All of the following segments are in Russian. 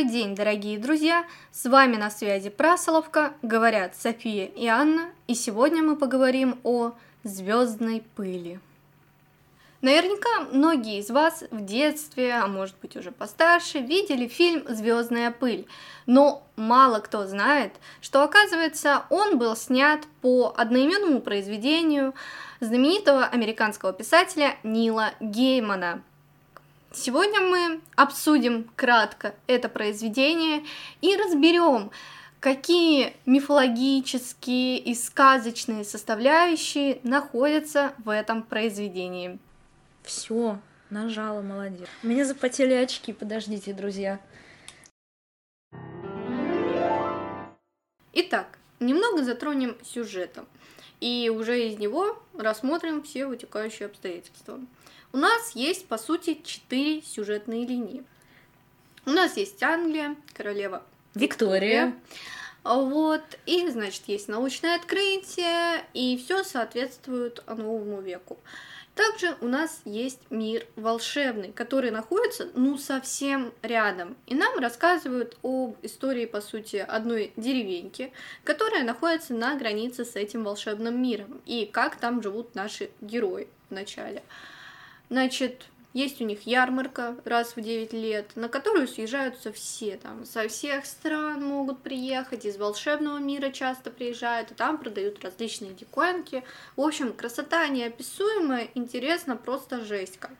Добрый день, дорогие друзья! С вами на связи Прасоловка, говорят София и Анна, и сегодня мы поговорим о звездной пыли. Наверняка многие из вас в детстве, а может быть уже постарше, видели фильм «Звездная пыль», но мало кто знает, что оказывается он был снят по одноименному произведению знаменитого американского писателя Нила Геймана – Сегодня мы обсудим кратко это произведение и разберем, какие мифологические и сказочные составляющие находятся в этом произведении. Все, нажала, молодец. У меня запотели очки, подождите, друзья. Итак, немного затронем сюжетом, и уже из него рассмотрим все вытекающие обстоятельства. У нас есть, по сути, четыре сюжетные линии. У нас есть Англия, королева Виктория. Виктория. Вот, и, значит, есть научное открытие, и все соответствует новому веку. Также у нас есть мир волшебный, который находится, ну, совсем рядом. И нам рассказывают об истории, по сути, одной деревеньки, которая находится на границе с этим волшебным миром, и как там живут наши герои в начале. Значит, есть у них ярмарка раз в 9 лет, на которую съезжаются все, там, со всех стран могут приехать, из волшебного мира часто приезжают, и там продают различные диковинки. В общем, красота неописуемая, интересно, просто жесть как.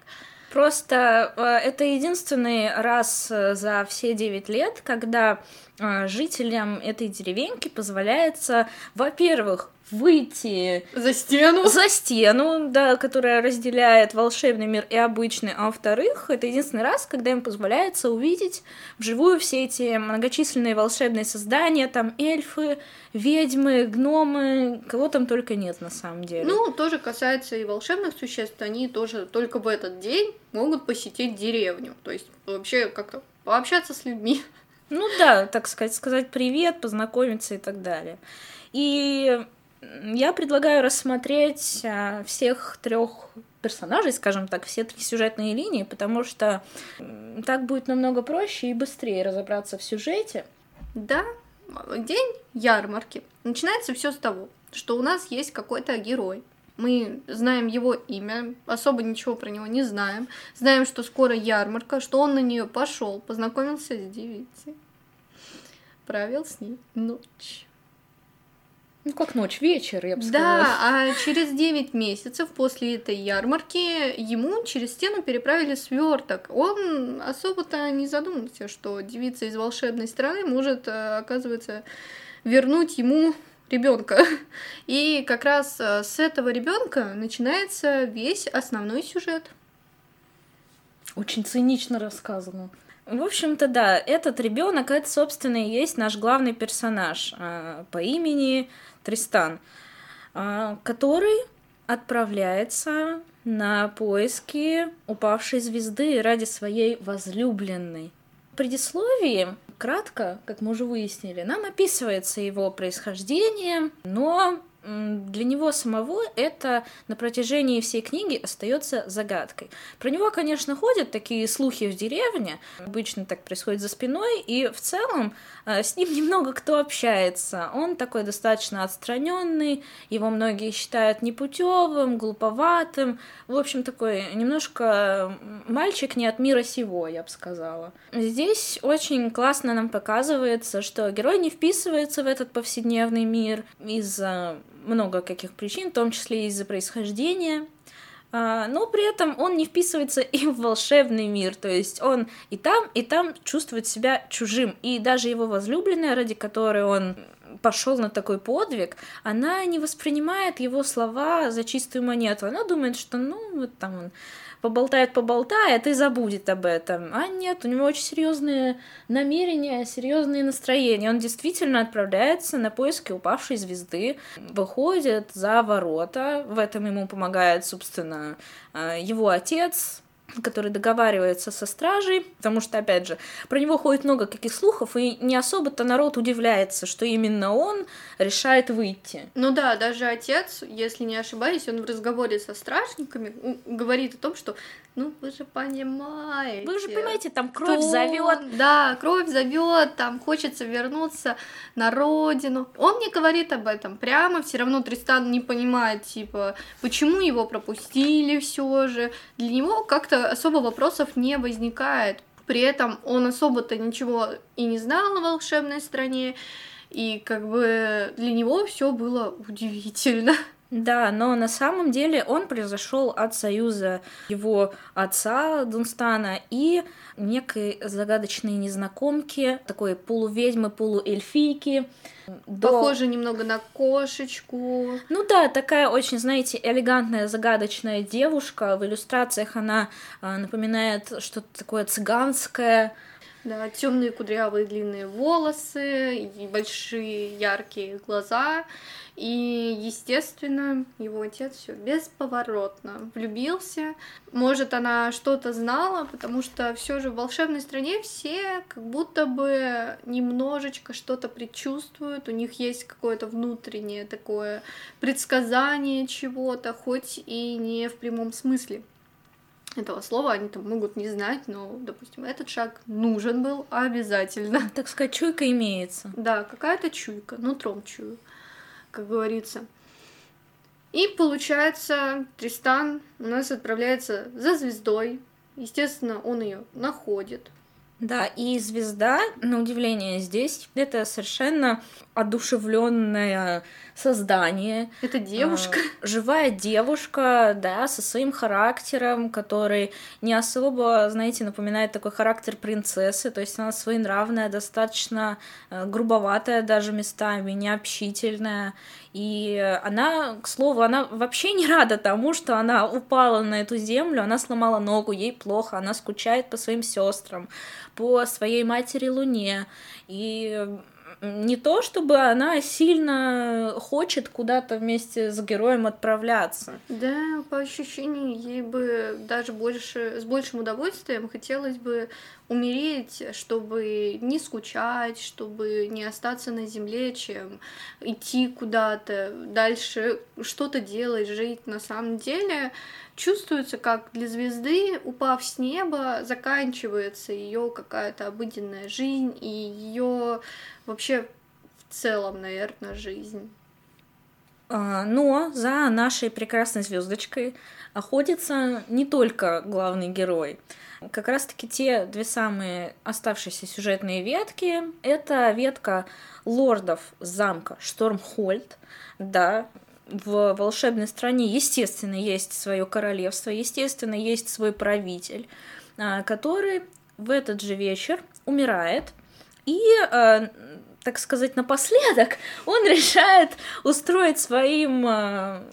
Просто э, это единственный раз э, за все 9 лет, когда э, жителям этой деревеньки позволяется, во-первых, выйти за стену. За стену, да, которая разделяет волшебный мир и обычный. А во-вторых, это единственный раз, когда им позволяется увидеть вживую все эти многочисленные волшебные создания, там эльфы, ведьмы, гномы, кого там только нет на самом деле. Ну, тоже касается и волшебных существ, они тоже только в этот день могут посетить деревню. То есть вообще как-то пообщаться с людьми. Ну да, так сказать, сказать привет, познакомиться и так далее. И я предлагаю рассмотреть а, всех трех персонажей, скажем так, все три сюжетные линии, потому что так будет намного проще и быстрее разобраться в сюжете. Да, день ярмарки. Начинается все с того, что у нас есть какой-то герой. Мы знаем его имя, особо ничего про него не знаем. Знаем, что скоро ярмарка, что он на нее пошел, познакомился с девицей, провел с ней ночь. Ну, как ночь, вечер, я бы сказала. Да, а через 9 месяцев после этой ярмарки ему через стену переправили сверток. Он особо-то не задумался, что девица из волшебной страны может, э, оказывается, вернуть ему ребенка. И как раз э, с этого ребенка начинается весь основной сюжет. Очень цинично рассказано. В общем-то, да, этот ребенок, это, собственно, и есть наш главный персонаж э, по имени Тристан, а, который отправляется на поиски упавшей звезды ради своей возлюбленной. В предисловии, кратко, как мы уже выяснили, нам описывается его происхождение, но для него самого это на протяжении всей книги остается загадкой. Про него, конечно, ходят такие слухи в деревне, обычно так происходит за спиной, и в целом э, с ним немного кто общается. Он такой достаточно отстраненный, его многие считают непутевым, глуповатым, в общем, такой немножко мальчик не от мира сего, я бы сказала. Здесь очень классно нам показывается, что герой не вписывается в этот повседневный мир из-за много каких причин, в том числе из-за происхождения, а, но при этом он не вписывается и в волшебный мир, то есть он и там, и там чувствует себя чужим, и даже его возлюбленная, ради которой он пошел на такой подвиг, она не воспринимает его слова за чистую монету, она думает, что ну вот там он поболтает, поболтает и забудет об этом. А нет, у него очень серьезные намерения, серьезные настроения. Он действительно отправляется на поиски упавшей звезды, выходит за ворота. В этом ему помогает, собственно, э, его отец, который договаривается со стражей, потому что, опять же, про него ходит много каких слухов, и не особо-то народ удивляется, что именно он решает выйти. Ну да, даже отец, если не ошибаюсь, он в разговоре со стражниками говорит о том, что ну вы же понимаете. Вы же понимаете, там кровь зовет. Да, кровь зовет, там хочется вернуться на родину. Он не говорит об этом прямо, все равно Тристан не понимает, типа, почему его пропустили все же. Для него как-то особо вопросов не возникает. При этом он особо-то ничего и не знал о волшебной стране, и как бы для него все было удивительно. Да, но на самом деле он произошел от союза его отца Дунстана и некой загадочной незнакомки, такой полуведьмы, полуэльфийки. Похоже до... немного на кошечку. Ну да, такая очень, знаете, элегантная, загадочная девушка. В иллюстрациях она а, напоминает что-то такое цыганское. Да, темные кудрявые длинные волосы, и большие яркие глаза. И, естественно, его отец все бесповоротно влюбился. Может, она что-то знала, потому что все же в волшебной стране все как будто бы немножечко что-то предчувствуют. У них есть какое-то внутреннее такое предсказание чего-то, хоть и не в прямом смысле этого слова, они там могут не знать, но, допустим, этот шаг нужен был обязательно. Так сказать, чуйка имеется. Да, какая-то чуйка, нутром чую, как говорится. И получается, Тристан у нас отправляется за звездой. Естественно, он ее находит. Да, и звезда, на удивление, здесь это совершенно одушевленное создание. Это девушка. Э, живая девушка, да, со своим характером, который не особо, знаете, напоминает такой характер принцессы. То есть она своенравная, достаточно э, грубоватая даже местами, необщительная. И она, к слову, она вообще не рада тому, что она упала на эту землю, она сломала ногу, ей плохо, она скучает по своим сестрам, по своей матери Луне. И не то, чтобы она сильно хочет куда-то вместе с героем отправляться. Да, по ощущению, ей бы даже больше, с большим удовольствием хотелось бы умереть, чтобы не скучать, чтобы не остаться на земле, чем идти куда-то дальше, что-то делать, жить. На самом деле чувствуется, как для звезды, упав с неба, заканчивается ее какая-то обыденная жизнь и ее вообще в целом, наверное, жизнь. А, но за нашей прекрасной звездочкой охотится не только главный герой. Как раз-таки те две самые оставшиеся сюжетные ветки — это ветка лордов замка Штормхольд, да, в волшебной стране, естественно, есть свое королевство, естественно, есть свой правитель, а, который в этот же вечер умирает, и, а, так сказать, напоследок он решает устроить своим а,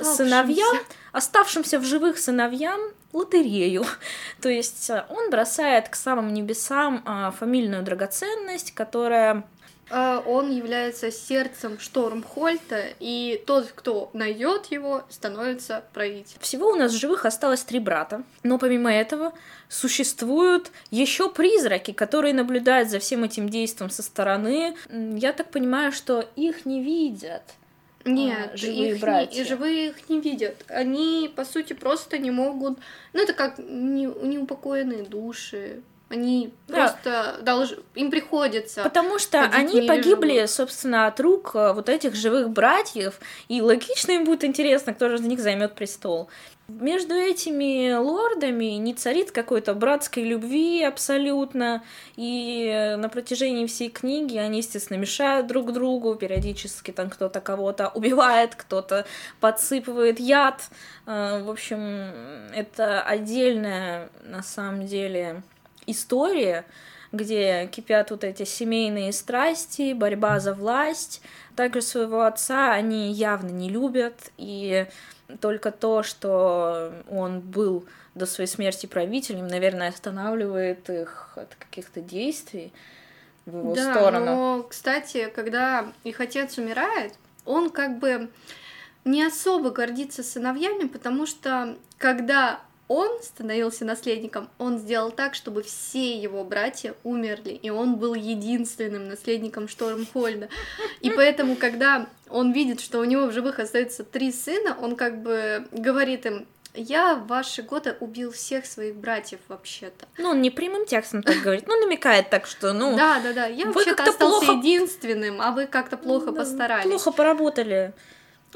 сыновьям, оставшимся в живых сыновьям, лотерею. То есть он бросает к самым небесам фамильную драгоценность, которая он является сердцем Штормхольта, и тот, кто найдет его, становится правителем. Всего у нас живых осталось три брата, но помимо этого существуют еще призраки, которые наблюдают за всем этим действием со стороны. Я так понимаю, что их не видят. Нет, а, живые их братья. Не, живые их не видят. Они, по сути, просто не могут... Ну, это как не, неупокоенные души. Они да. просто должны, им приходится. Потому что они погибли, живут. собственно, от рук э, вот этих живых братьев, и логично им будет интересно, кто же из них займет престол. Между этими лордами не царит какой-то братской любви абсолютно, и на протяжении всей книги они, естественно, мешают друг другу, периодически там кто-то кого-то убивает, кто-то подсыпывает яд. Э, в общем, это отдельная, на самом деле, история, где кипят вот эти семейные страсти, борьба за власть. Также своего отца они явно не любят, и только то, что он был до своей смерти правителем, наверное, останавливает их от каких-то действий в его да, сторону. Но, кстати, когда их отец умирает, он как бы не особо гордится сыновьями, потому что когда он становился наследником, он сделал так, чтобы все его братья умерли, и он был единственным наследником Штормхольда. И поэтому, когда он видит, что у него в живых остается три сына, он как бы говорит им, я в ваши годы убил всех своих братьев вообще-то. Ну, он не прямым текстом так говорит, ну, намекает так, что, ну... Да, да, да, я вообще-то остался плохо... единственным, а вы как-то плохо да, постарались. Плохо поработали.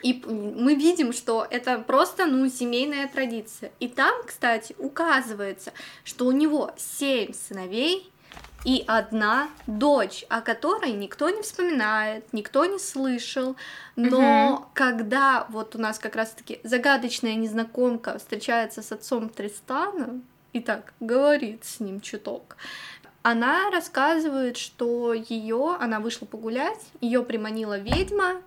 И мы видим, что это просто, ну, семейная традиция. И там, кстати, указывается, что у него семь сыновей и одна дочь, о которой никто не вспоминает, никто не слышал. Но угу. когда вот у нас как раз-таки загадочная незнакомка встречается с отцом Тристана и так говорит с ним чуток, она рассказывает, что ее, она вышла погулять, ее приманила ведьма,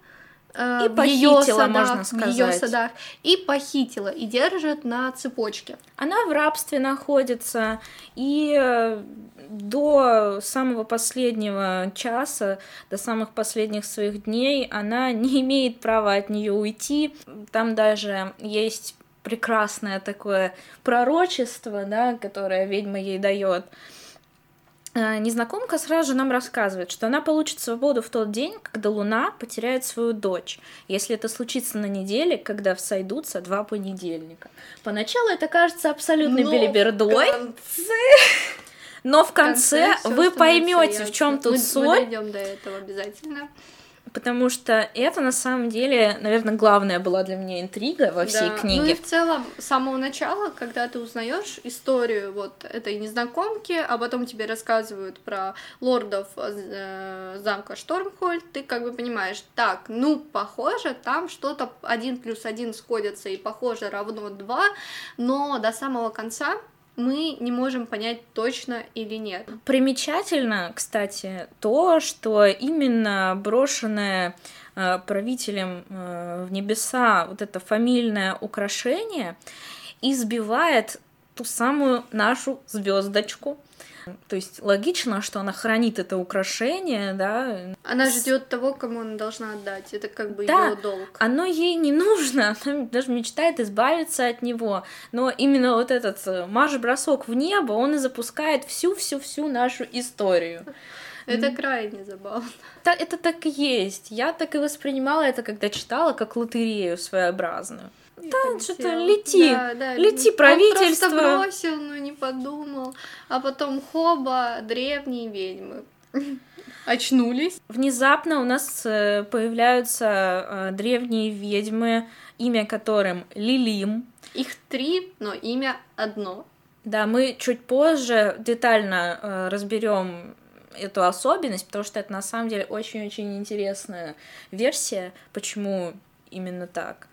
Э, и в похитила, ее садах, можно сказать. В ее садах, и похитила, и держит на цепочке. Она в рабстве находится, и э, до самого последнего часа, до самых последних своих дней она не имеет права от нее уйти. Там даже есть прекрасное такое пророчество, да, которое ведьма ей дает незнакомка сразу же нам рассказывает, что она получит свободу в тот день, когда Луна потеряет свою дочь, если это случится на неделе, когда сойдутся два понедельника. Поначалу это кажется абсолютно белибердой. Но в конце, в конце вы поймете, в чем тут мы, соль. Мы дойдем до этого обязательно потому что это на самом деле, наверное, главная была для меня интрига во всей да. книге. Ну и в целом, с самого начала, когда ты узнаешь историю вот этой незнакомки, а потом тебе рассказывают про лордов э, замка Штормхольд, ты как бы понимаешь, так, ну, похоже, там что-то один плюс один сходятся и похоже равно два, но до самого конца мы не можем понять точно или нет. Примечательно, кстати, то, что именно брошенное э, правителем э, в небеса вот это фамильное украшение избивает ту самую нашу звездочку. То есть логично, что она хранит это украшение, да. Она ждет того, кому она должна отдать. Это как бы да, ее долг. Оно ей не нужно, она даже мечтает избавиться от него. Но именно вот этот э, марш-бросок в небо, он и запускает всю-всю-всю нашу историю. Это крайне забавно. Это так и есть. Я так и воспринимала это, когда читала, как лотерею своеобразную. Да, что-то лети, да, да. лети, правительство. Он просто бросил, но не подумал. А потом хоба, древние ведьмы. Очнулись. Внезапно у нас э, появляются э, древние ведьмы, имя которым Лилим. Их три, но имя одно. Да, мы чуть позже детально э, разберем эту особенность, потому что это на самом деле очень-очень интересная версия, почему именно так.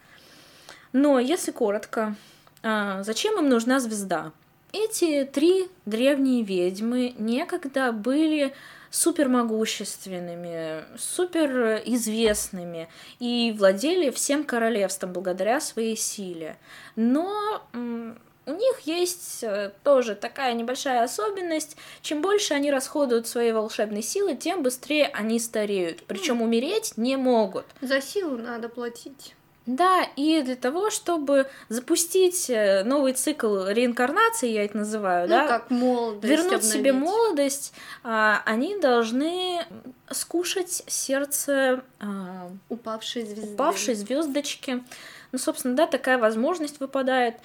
Но если коротко, а, зачем им нужна звезда? Эти три древние ведьмы некогда были супер могущественными, супер известными и владели всем королевством благодаря своей силе. Но у них есть э, тоже такая небольшая особенность. Чем больше они расходуют свои волшебные силы, тем быстрее они стареют. Причем умереть не могут. За силу надо платить. Да, и для того, чтобы запустить э, новый цикл реинкарнации, я это называю, ну, да, как молодость вернуть обновить. себе молодость, а, они должны скушать сердце а, упавшей звезды. Упавшей звездочки. Ну, собственно, да, такая возможность выпадает.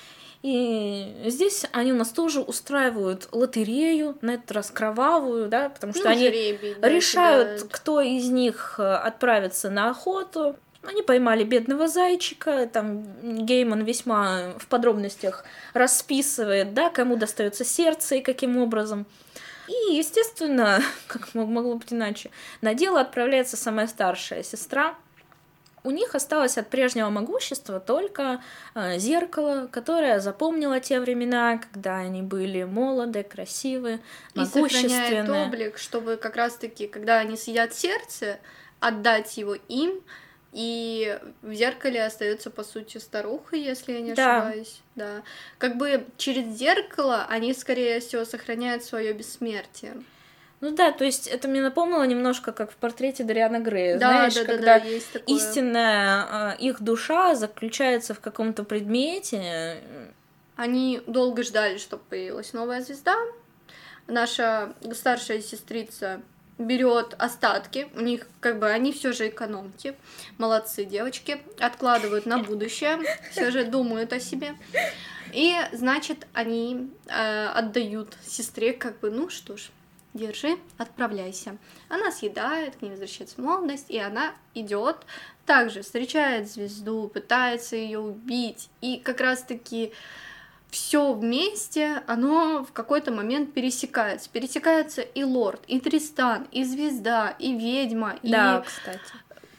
И здесь они у нас тоже устраивают лотерею, на этот раз кровавую, да, потому что ну, они жребий, да, решают, кидают. кто из них э, отправится на охоту. Они поймали бедного зайчика, там Гейман весьма в подробностях расписывает, да, кому достается сердце и каким образом. И, естественно, как могло быть иначе, на дело отправляется самая старшая сестра. У них осталось от прежнего могущества только э, зеркало, которое запомнило те времена, когда они были молоды, красивы, могущественные. И сохраняет облик, чтобы как раз-таки, когда они съедят сердце, отдать его им, и в зеркале остается по сути старуха, если я не да. ошибаюсь. Да. Как бы через зеркало они, скорее всего, сохраняют свое бессмертие. Ну да, то есть это мне напомнило немножко как в портрете Дариана Грея, да, знаешь, да, когда да, есть истинная э, их душа заключается в каком-то предмете, Они долго ждали, чтобы появилась новая звезда. Наша старшая сестрица берет остатки, у них как бы они все же экономки, молодцы девочки, откладывают на будущее, все же думают о себе. И, значит, они э, отдают сестре, как бы, ну что ж, держи, отправляйся. Она съедает, к ней возвращается молодость, и она идет, также встречает звезду, пытается ее убить, и как раз-таки все вместе, оно в какой-то момент пересекается. Пересекается и лорд, и Тристан, и звезда, и ведьма, да, и кстати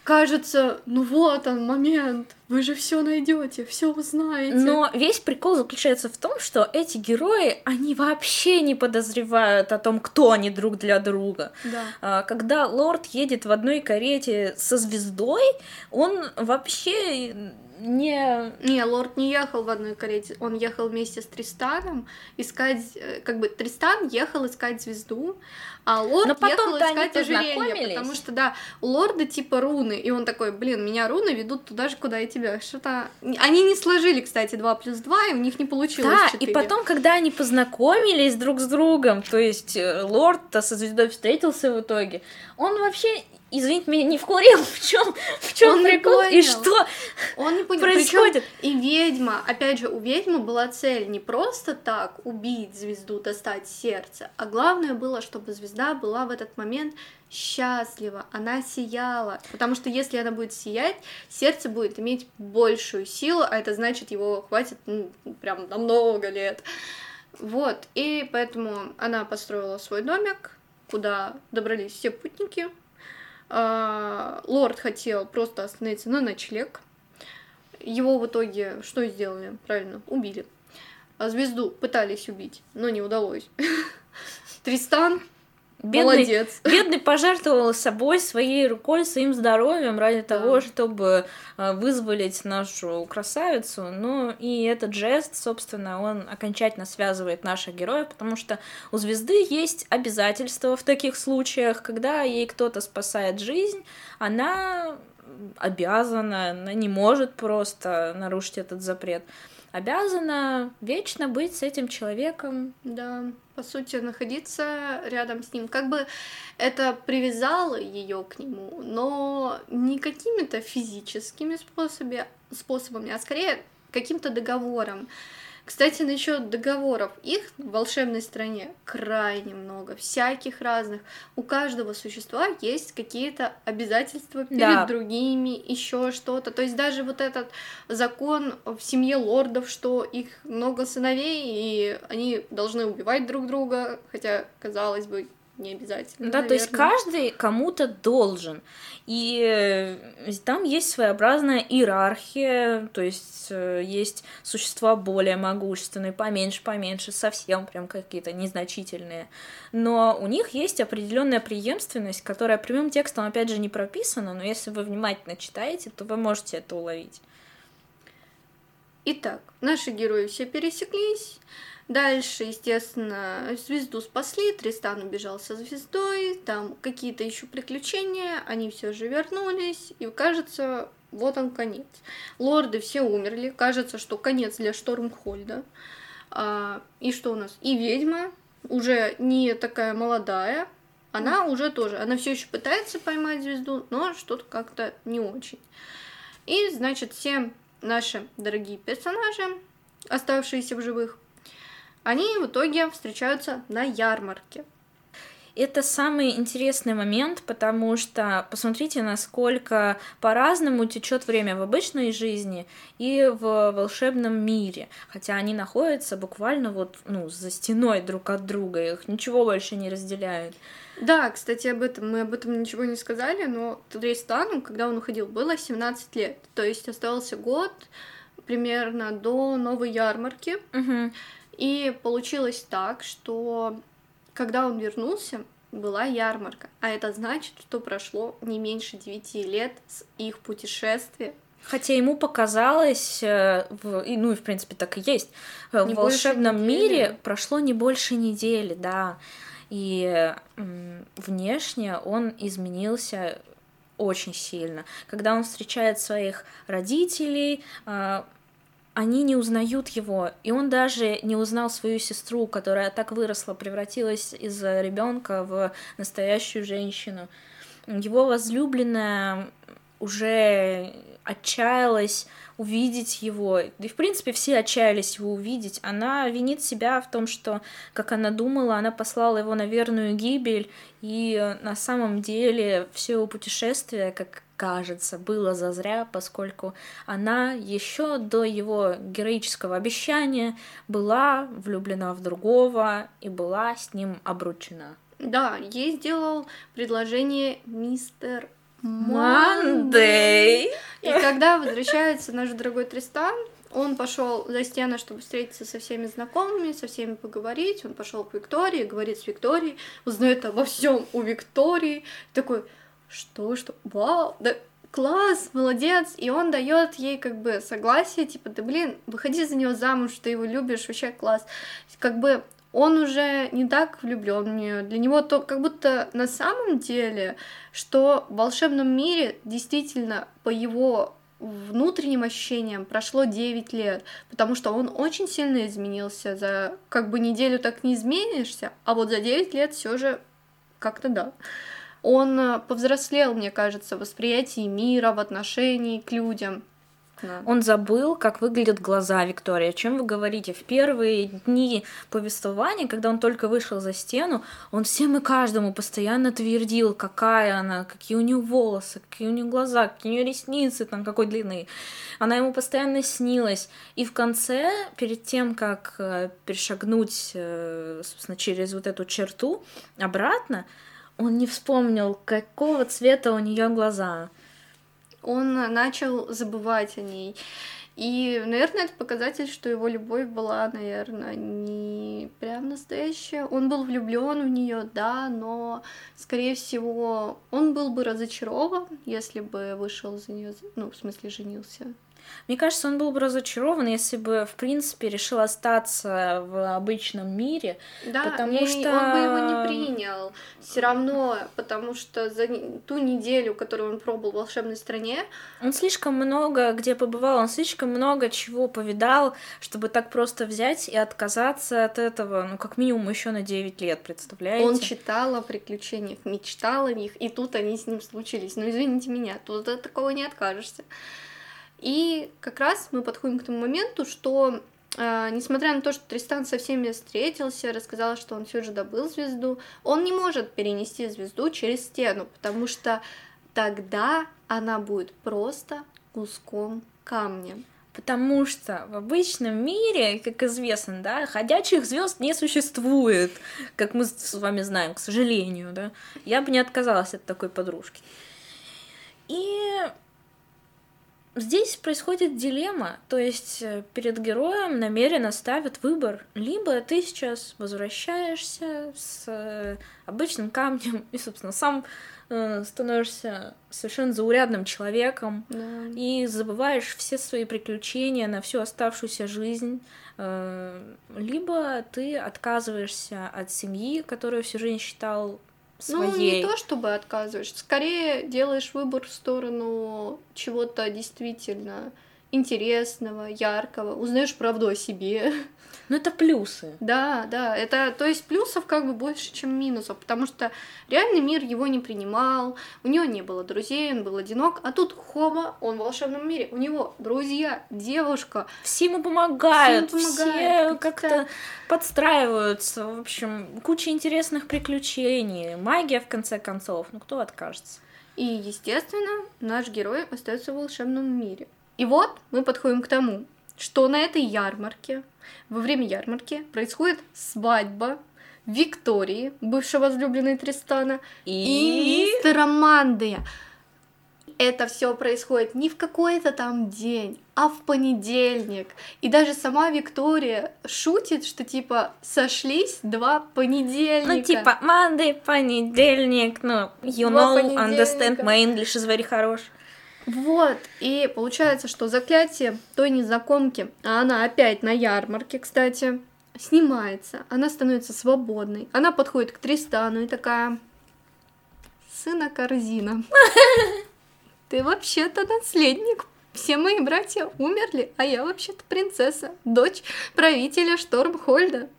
кажется, ну вот он момент, вы же все найдете, все узнаете. Но весь прикол заключается в том, что эти герои, они вообще не подозревают о том, кто они друг для друга. Да. А, когда лорд едет в одной карете со звездой, он вообще не... Не, лорд не ехал в одной карете, он ехал вместе с Тристаном искать, э, как бы Тристан ехал искать звезду, а лорд Но потом ехал искать ожерелье, потому что, да, у лорда типа руны, и он такой, блин, меня руны ведут туда же, куда и тебя, что-то... Они не сложили, кстати, 2 плюс 2, и у них не получилось Да, 4. и потом, когда они познакомились друг с другом, то есть э, лорд-то со звездой встретился в итоге, он вообще извините меня, не вкурил, в чем, в чем прикол и что Он не понял. происходит. Причем и ведьма, опять же, у ведьмы была цель не просто так убить звезду, достать сердце, а главное было, чтобы звезда была в этот момент счастлива, она сияла, потому что если она будет сиять, сердце будет иметь большую силу, а это значит, его хватит ну, прям на много лет. Вот, и поэтому она построила свой домик, куда добрались все путники, лорд хотел просто остановиться на ночлег. Его в итоге что сделали? Правильно, убили. А звезду пытались убить, но не удалось. Тристан Бедный, Молодец. Бедный пожертвовал собой, своей рукой, своим здоровьем ради да. того, чтобы э, вызволить нашу красавицу. Ну и этот жест, собственно, он окончательно связывает наших героев, потому что у звезды есть обязательства в таких случаях, когда ей кто-то спасает жизнь, она обязана, она не может просто нарушить этот запрет обязана вечно быть с этим человеком. Да, по сути, находиться рядом с ним. Как бы это привязало ее к нему, но не какими-то физическими способами, способами, а скорее каким-то договором. Кстати, насчет договоров. Их в волшебной стране крайне много, всяких разных. У каждого существа есть какие-то обязательства перед да. другими, еще что-то. То есть даже вот этот закон в семье лордов, что их много сыновей, и они должны убивать друг друга, хотя, казалось бы, не обязательно. Да, наверное. то есть каждый кому-то должен. И э, там есть своеобразная иерархия, то есть э, есть существа более могущественные, поменьше, поменьше, совсем прям какие-то незначительные. Но у них есть определенная преемственность, которая прямым текстом, опять же, не прописана, но если вы внимательно читаете, то вы можете это уловить. Итак, наши герои все пересеклись. Дальше, естественно, звезду спасли, Тристан убежал со звездой, там какие-то еще приключения, они все же вернулись, и кажется, вот он конец. Лорды все умерли, кажется, что конец для Штормхольда. А, и что у нас? И ведьма, уже не такая молодая, она уже тоже, она все еще пытается поймать звезду, но что-то как-то не очень. И, значит, все наши дорогие персонажи, оставшиеся в живых, они в итоге встречаются на ярмарке. Это самый интересный момент, потому что посмотрите, насколько по-разному течет время в обычной жизни и в волшебном мире. Хотя они находятся буквально вот ну, за стеной друг от друга, их ничего больше не разделяет. Да, кстати, об этом мы об этом ничего не сказали, но Тадристану, когда он уходил, было 17 лет. То есть остался год примерно до новой ярмарки. Угу. И получилось так, что когда он вернулся, была ярмарка, а это значит, что прошло не меньше девяти лет с их путешествия. Хотя ему показалось, э, в, и, ну и в принципе так и есть, э, не в волшебном мире прошло не больше недели, да. И внешне он изменился очень сильно. Когда он встречает своих родителей, э, они не узнают его, и он даже не узнал свою сестру, которая так выросла, превратилась из ребенка в настоящую женщину. Его возлюбленная уже отчаялась увидеть его. И, в принципе, все отчаялись его увидеть. Она винит себя в том, что, как она думала, она послала его на верную гибель, и на самом деле все его путешествие, как кажется, было зазря, поскольку она еще до его героического обещания была влюблена в другого и была с ним обручена. Да, ей сделал предложение мистер Мандей. И когда возвращается наш дорогой Тристан, он пошел за стену, чтобы встретиться со всеми знакомыми, со всеми поговорить. Он пошел к Виктории, говорит с Викторией, узнает обо всем у Виктории. Такой, что, что, вау, да класс, молодец, и он дает ей как бы согласие, типа, да блин, выходи за него замуж, ты его любишь, вообще класс. Как бы он уже не так влюблен в нее. Для него то как будто на самом деле, что в волшебном мире действительно по его внутренним ощущениям прошло 9 лет, потому что он очень сильно изменился. За как бы неделю так не изменишься, а вот за 9 лет все же как-то да. Он э, повзрослел, мне кажется, в восприятии мира, в отношении к людям. Он забыл, как выглядят глаза Виктории. О чем вы говорите? В первые дни повествования, когда он только вышел за стену, он всем и каждому постоянно твердил, какая она, какие у нее волосы, какие у нее глаза, какие у нее ресницы, там какой длины. Она ему постоянно снилась. И в конце, перед тем, как э, перешагнуть, э, собственно, через вот эту черту обратно, он не вспомнил, какого цвета у нее глаза он начал забывать о ней. И, наверное, это показатель, что его любовь была, наверное, не прям настоящая. Он был влюблен в нее, да, но, скорее всего, он был бы разочарован, если бы вышел за нее, ну, в смысле, женился. Мне кажется, он был бы разочарован, если бы, в принципе, решил остаться в обычном мире. Да, потому и что он бы его не принял. Все равно, потому что за ту неделю, которую он пробыл в волшебной стране, он слишком много где побывал, он слишком много чего повидал, чтобы так просто взять и отказаться от этого, ну, как минимум, еще на 9 лет, представляете? Он читал о приключениях, мечтал о них, и тут они с ним случились. Ну, извините меня, тут от такого не откажешься. И как раз мы подходим к тому моменту, что э, несмотря на то, что Тристан со всеми встретился, рассказал, что он все же добыл звезду, он не может перенести звезду через стену, потому что тогда она будет просто куском камня. Потому что в обычном мире, как известно, да, ходячих звезд не существует, как мы с вами знаем, к сожалению, да. Я бы не отказалась от такой подружки. И Здесь происходит дилемма, то есть э, перед героем намеренно ставят выбор. Либо ты сейчас возвращаешься с э, обычным камнем и, собственно, сам э, становишься совершенно заурядным человеком да. и забываешь все свои приключения на всю оставшуюся жизнь. Либо ты отказываешься от семьи, которую всю жизнь считал своей. Ну, не то чтобы отказываешь, скорее делаешь выбор в сторону чего-то действительно интересного, яркого, узнаешь правду о себе. Ну, это плюсы. Да, да, это, то есть плюсов как бы больше, чем минусов, потому что реальный мир его не принимал, у него не было друзей, он был одинок, а тут хоба, он в волшебном мире, у него друзья, девушка. Все ему помогают, все, помогают, все как-то подстраиваются, в общем, куча интересных приключений, магия, в конце концов, ну кто откажется? И, естественно, наш герой остается в волшебном мире. И вот мы подходим к тому, что на этой ярмарке, во время ярмарки происходит свадьба Виктории, бывшей возлюбленной Тристана, и, и мистера Мандея. Это все происходит не в какой-то там день, а в понедельник. И даже сама Виктория шутит, что типа сошлись два понедельника. Ну типа Monday, понедельник, ну you два know, understand my English is very хорош. Вот, и получается, что заклятие той незнакомки, а она опять на ярмарке, кстати, снимается, она становится свободной, она подходит к Тристану и такая, сына корзина, ты вообще-то наследник. Все мои братья умерли, а я вообще-то принцесса, дочь правителя Штормхольда.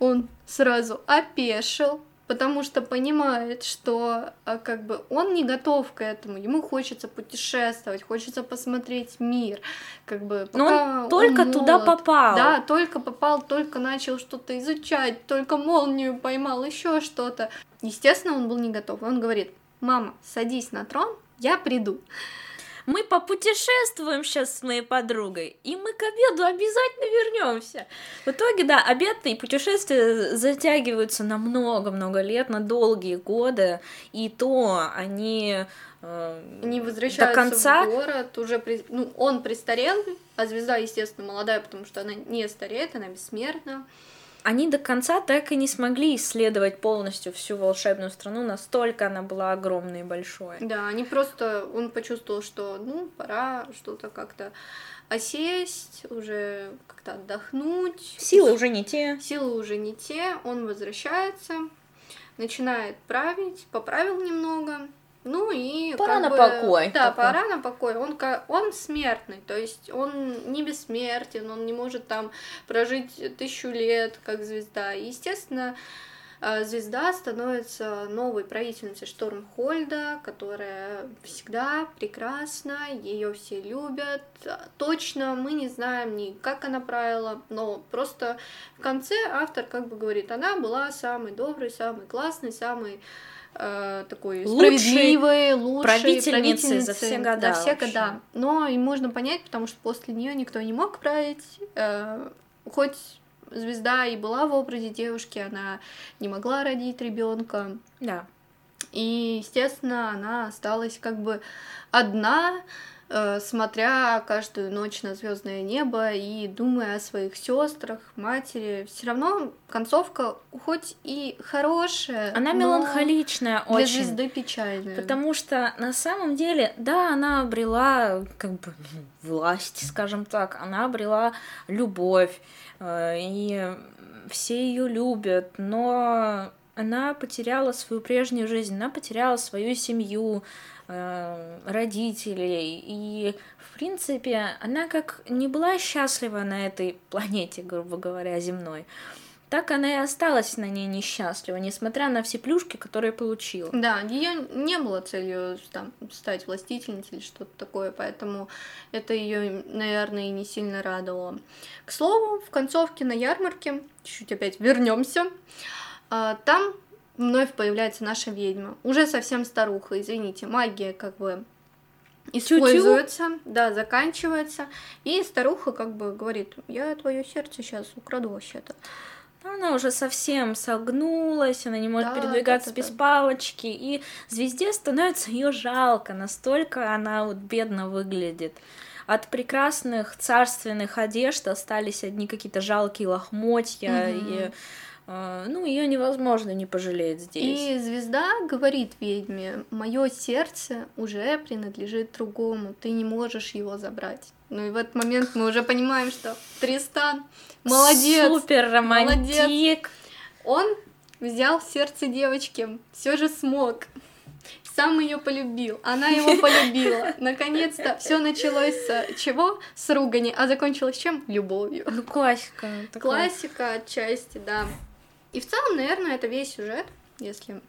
Он сразу опешил, потому что понимает, что а, как бы он не готов к этому, ему хочется путешествовать, хочется посмотреть мир, как бы. Но он только он туда попал. Да, только попал, только начал что-то изучать, только молнию поймал, еще что-то. Естественно, он был не готов. Он говорит: "Мама, садись на трон, я приду" мы попутешествуем сейчас с моей подругой, и мы к обеду обязательно вернемся. В итоге, да, обед и путешествия затягиваются на много-много лет, на долгие годы, и то они э, они возвращаются до конца. в город, уже при... ну, он престарел, а звезда, естественно, молодая, потому что она не стареет, она бессмертна они до конца так и не смогли исследовать полностью всю волшебную страну, настолько она была огромной и большой. Да, они просто, он почувствовал, что, ну, пора что-то как-то осесть, уже как-то отдохнуть. Силы уже не те. Силы уже не те, он возвращается, начинает править, поправил немного, ну и пора на бы, покой. Да, такой. пора на покой. Он он смертный, то есть он не бессмертен, он не может там прожить тысячу лет как звезда. И, естественно, э, звезда становится новой правительницей Штормхольда, которая всегда прекрасна, ее все любят. Точно мы не знаем ни как она правила, но просто в конце автор как бы говорит, она была самой доброй, самой классной, самой э, такой справедливой, лучшей правительницей за все года. За все года. Но и можно понять, потому что после нее никто не мог править. Э, хоть звезда и была в образе девушки, она не могла родить ребенка. Да. И, естественно, она осталась как бы одна, смотря каждую ночь на звездное небо и думая о своих сестрах, матери, все равно концовка хоть и хорошая, она меланхоличная для очень. звезды печальная. Потому что на самом деле, да, она обрела как бы власть, скажем так, она обрела любовь э, и все ее любят, но она потеряла свою прежнюю жизнь, она потеряла свою семью, Э, родителей. И, в принципе, она как не была счастлива на этой планете, грубо говоря, земной, так она и осталась на ней несчастлива, несмотря на все плюшки, которые получила. Да, ее не было целью там, стать властительницей или что-то такое, поэтому это ее, наверное, и не сильно радовало. К слову, в концовке на ярмарке, чуть-чуть опять вернемся, а, там вновь появляется наша ведьма. Уже совсем старуха, извините, магия как бы используется, Чу-чу. да, заканчивается, и старуха как бы говорит, я твое сердце сейчас украду вообще-то. Она уже совсем согнулась, она не может да, передвигаться да, да, без да. палочки, и звезде становится ее жалко, настолько она вот бедно выглядит. От прекрасных царственных одежд остались одни какие-то жалкие лохмотья, угу. и ну, ее невозможно не пожалеть здесь. И звезда говорит ведьме, мое сердце уже принадлежит другому, ты не можешь его забрать. Ну и в этот момент мы уже понимаем, что Тристан молодец. Супер романтик. Молодец. Он взял сердце девочки, все же смог. Сам ее полюбил, она его полюбила. Наконец-то все началось с чего? С ругани, а закончилось чем? Любовью. Ну, классика. Классика отчасти, да. И в целом, наверное, это весь сюжет, если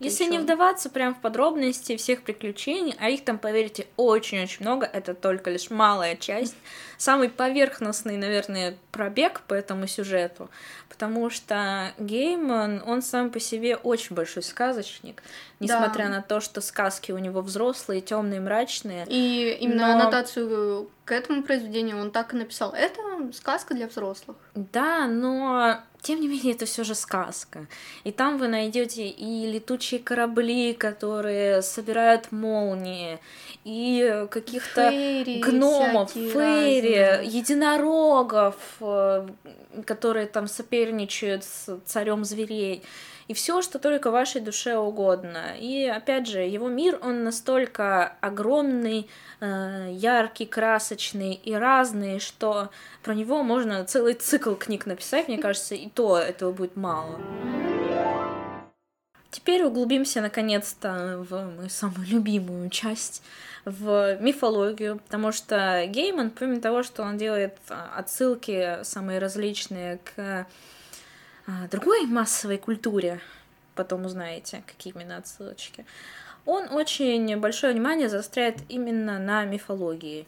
если не вдаваться прям в подробности всех приключений, а их там, поверьте, очень-очень много, это только лишь малая часть, самый поверхностный, наверное, пробег по этому сюжету, потому что Гейман, он сам по себе очень большой сказочник, несмотря да. на то, что сказки у него взрослые, темные, мрачные. И именно но... аннотацию к этому произведению он так и написал. Это сказка для взрослых. Да, но тем не менее, это все же сказка. И там вы найдете и летучие корабли, которые собирают молнии, и каких-то гномов, фейри, разные. единорогов, э, которые там соперничают с царем зверей и все, что только вашей душе угодно. И опять же, его мир, он настолько огромный, э, яркий, красочный и разный, что про него можно целый цикл книг написать, мне кажется, и то этого будет мало. Теперь углубимся наконец-то в мою самую любимую часть, в мифологию, потому что Гейман, помимо того, что он делает а, отсылки самые различные к другой массовой культуре, потом узнаете, какие именно отсылочки, он очень большое внимание заостряет именно на мифологии.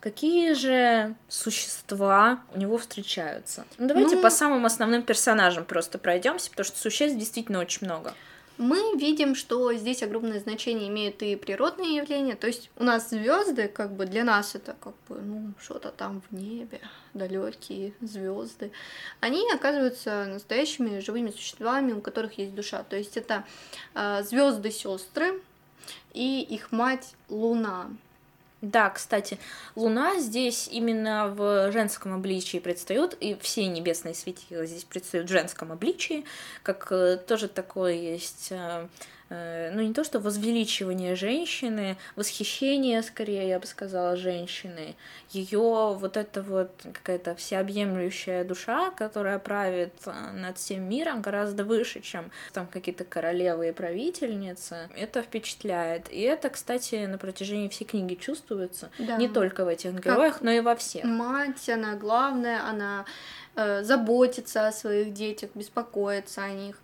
Какие же существа у него встречаются? Ну, давайте ну... по самым основным персонажам просто пройдемся, потому что существ действительно очень много мы видим, что здесь огромное значение имеют и природные явления. То есть у нас звезды, как бы для нас это как бы ну что-то там в небе, далекие звезды. Они оказываются настоящими живыми существами, у которых есть душа. То есть это э, звезды сестры и их мать Луна. Да, кстати, Луна здесь именно в женском обличии предстает, и все небесные светила здесь предстают в женском обличии, как э, тоже такое есть э, ну не то что возвеличивание женщины, восхищение, скорее, я бы сказала, женщины, ее вот эта вот какая-то всеобъемлющая душа, которая правит э, над всем миром гораздо выше, чем там какие-то королевы и правительницы, это впечатляет. И это, кстати, на протяжении всей книги чувствуется, да. не только в этих героях, как но и во всех. Мать, она главная, она э, заботится о своих детях, беспокоится о них.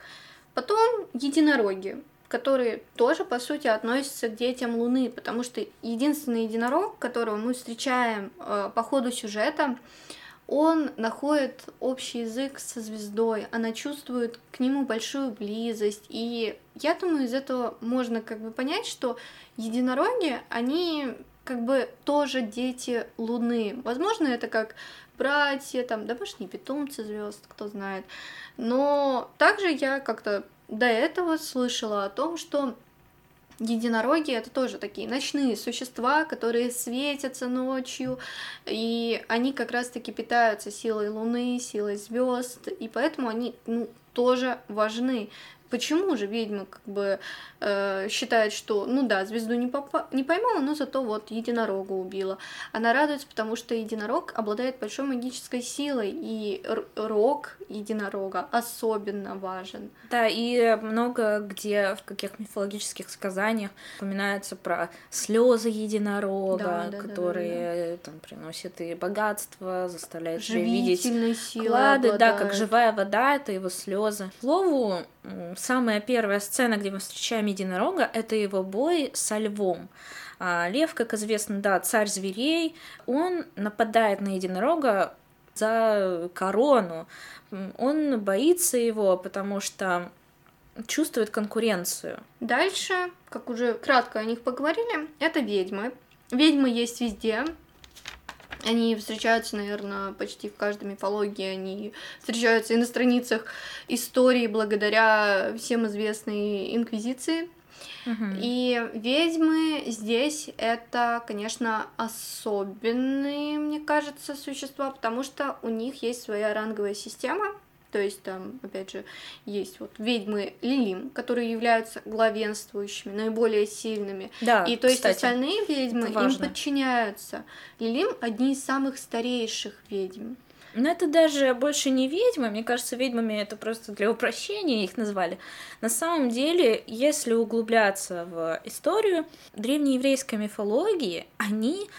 Потом единороги которые тоже, по сути, относятся к детям Луны, потому что единственный единорог, которого мы встречаем э, по ходу сюжета, он находит общий язык со звездой, она чувствует к нему большую близость, и я думаю, из этого можно как бы понять, что единороги, они как бы тоже дети Луны. Возможно, это как братья, там, домашние питомцы звезд, кто знает. Но также я как-то до этого слышала о том, что единороги это тоже такие ночные существа, которые светятся ночью, и они как раз-таки питаются силой Луны, силой звезд, и поэтому они ну, тоже важны. Почему же ведьма как бы э, считает, что, ну да, звезду не, попа- не поймала, но зато вот единорога убила. Она радуется, потому что единорог обладает большой магической силой, и рог единорога особенно важен. Да, и много где в каких мифологических сказаниях упоминается про слезы единорога, да, да, которые да, да, да. там приносят и богатство, заставляют видеть клады, да, как живая вода, это его слезы. К слову, самая первая сцена, где мы встречаем единорога, это его бой со львом. А, лев, как известно, да, царь зверей, он нападает на единорога за корону. Он боится его, потому что чувствует конкуренцию. Дальше, как уже кратко о них поговорили, это ведьмы. Ведьмы есть везде, они встречаются, наверное, почти в каждой мифологии, они встречаются и на страницах истории благодаря всем известной инквизиции. Угу. И ведьмы здесь это, конечно, особенные, мне кажется, существа, потому что у них есть своя ранговая система, то есть там, опять же, есть вот ведьмы Лилим, которые являются главенствующими, наиболее сильными. Да, и то есть кстати, остальные ведьмы им подчиняются. Лилим одни из самых старейших ведьм. Но это даже больше не ведьмы, мне кажется, ведьмами это просто для упрощения их назвали. На самом деле, если углубляться в историю древнееврейской мифологии, они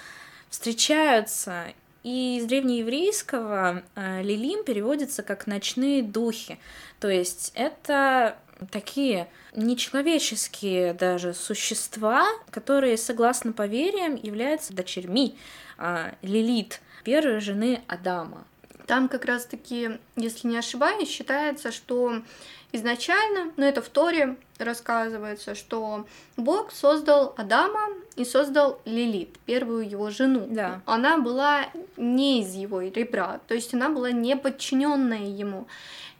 встречаются и из древнееврейского э, лилим переводится как ночные духи. То есть это такие нечеловеческие даже существа, которые, согласно поверьям, являются дочерьми э, Лилит, первой жены Адама. Там как раз-таки, если не ошибаюсь, считается, что изначально, ну это в Торе рассказывается, что Бог создал Адама и создал Лилит, первую его жену. Да. Она была не из его ребра, то есть она была не подчиненная ему.